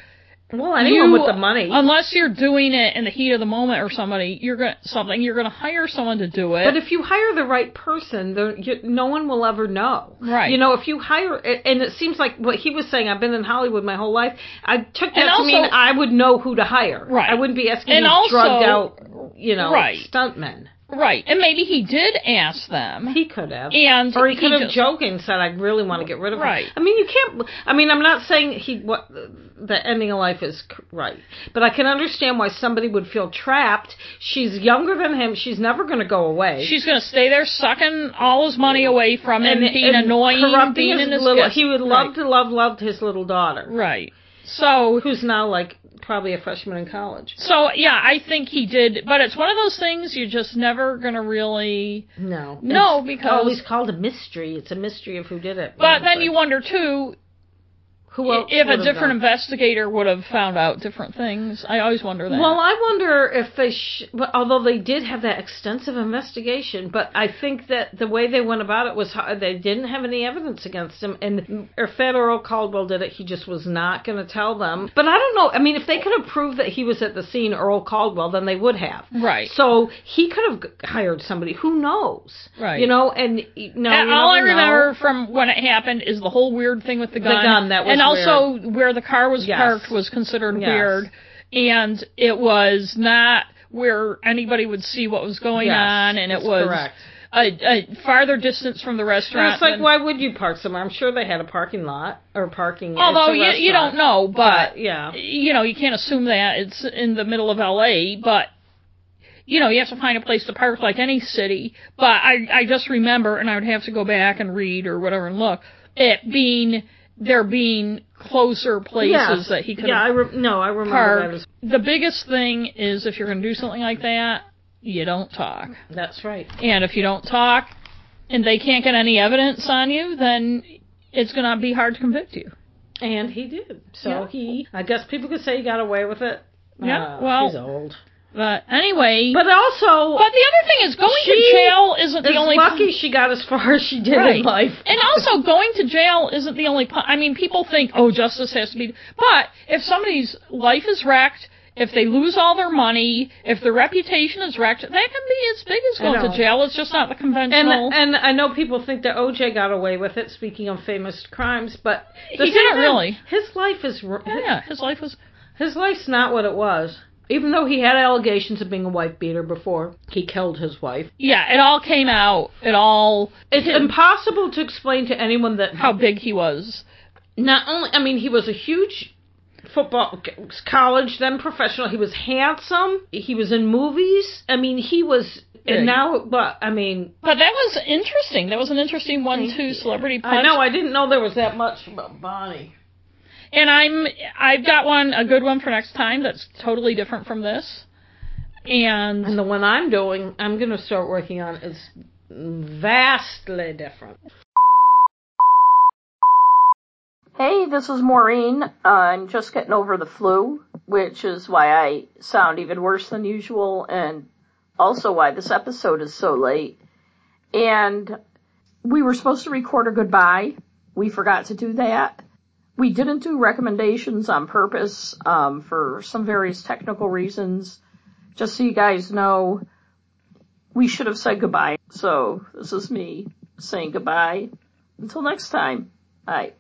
Well, anyone you- with the money. unless you're doing it in the heat of the moment or somebody, you're going to something, you're going to hire someone to do it. But if you hire the right person, there, you, no one will ever know. Right. You know, if you hire, and it seems like what he was saying. I've been in Hollywood my whole life. I took that And to also- mean I would know who to hire. Right. I wouldn't be asking And also- drugged out, you know, Right. stuntmen. Right, and maybe he did ask them. He could have. And or he could have just- joking said, "I really want to get rid of her." Right. I mean, you can't. I mean, I'm not saying he what the ending of life is right, but I can understand why somebody would feel trapped. She's younger than him. She's never going to go away. She's going to stay there sucking all his money away from him, and, being and annoying, corrupting being his in his little. guest- He would love right. to love loved his little daughter, Right. So who's now like probably a freshman in college. So yeah, I think he did, but it's one of those things you're just never gonna really. No, No, because always called a mystery. It's a mystery of who did it. But then you wonder too, who else if a different investigator would have found out different things. I always wonder that. Well, I wonder if they, sh- but although they did have that extensive investigation, but I think that the way they went about it was how, they didn't have any evidence against him, and if Earl Caldwell did it, he just was not going to tell them. But I don't know. I mean, if they could have proved that he was at the scene, Earl Caldwell, then they would have. right. So he could have hired somebody. Who knows? Right. You know, and no, And all I never know. remember from when it happened is the whole weird thing with the gun. The gun, that was and also where the car was Yes. parked was considered Yes. weird, and it was not where anybody would see what was going Yes, on, and it was correct. a, a farther distance from the And restaurant. it's like, than- why would you park somewhere? I'm sure they had a parking lot or parking. although you, you don't know, but But yeah. you know you can't assume that it's in the middle of L.A. But you know you have to find a place to park like any city. But I I just remember, and I would have to go back and read or whatever and look it being there being closer places that he could Yeah, I re- no, I remember parked. that. As, The biggest thing is if you're going to do something like that, you don't talk. that's right. And if you don't talk, and they can't get any evidence on you, then it's going to be hard to convict you. And he did. So Yeah. he, I guess people could say he got away with it. Yeah, Uh, well- he's old. But anyway, But also, But the other thing is going to jail isn't the only lucky she got as far as she did Right. in life. and also going to jail isn't the only I mean people think oh justice has to be but if somebody's life is wrecked if they lose all their money if their reputation is wrecked that can be as big as going to jail it's just not the And conventional and I know people think that OJ got away with it. Speaking of famous crimes, but He didn't really. His life is yeah his life was his life's not what it was. Even though he had allegations of being a wife beater before he killed his wife, yeah it all came out. It all it's impossible to explain to anyone that how big he was. Not only I mean he was a huge football college then professional. He was handsome. He was in movies. I mean he was Big. and now but I mean. But that was interesting. That was an interesting one Thank too. celebrity punch I know I didn't know there was that much about Bonny And I'm I've got one a good one for next time that's totally different from this. And and the one I'm doing I'm gonna start working on is vastly different Hey, this is Maureen. Uh, I'm just getting over the flu, which is why I sound even worse than usual, and also why this episode is so late. And we were supposed to record a goodbye. We forgot to do that. We didn't do recommendations on purpose um, for some various technical reasons. Just so you guys know, we should have said goodbye. So this is me saying goodbye. Until next time. Bye.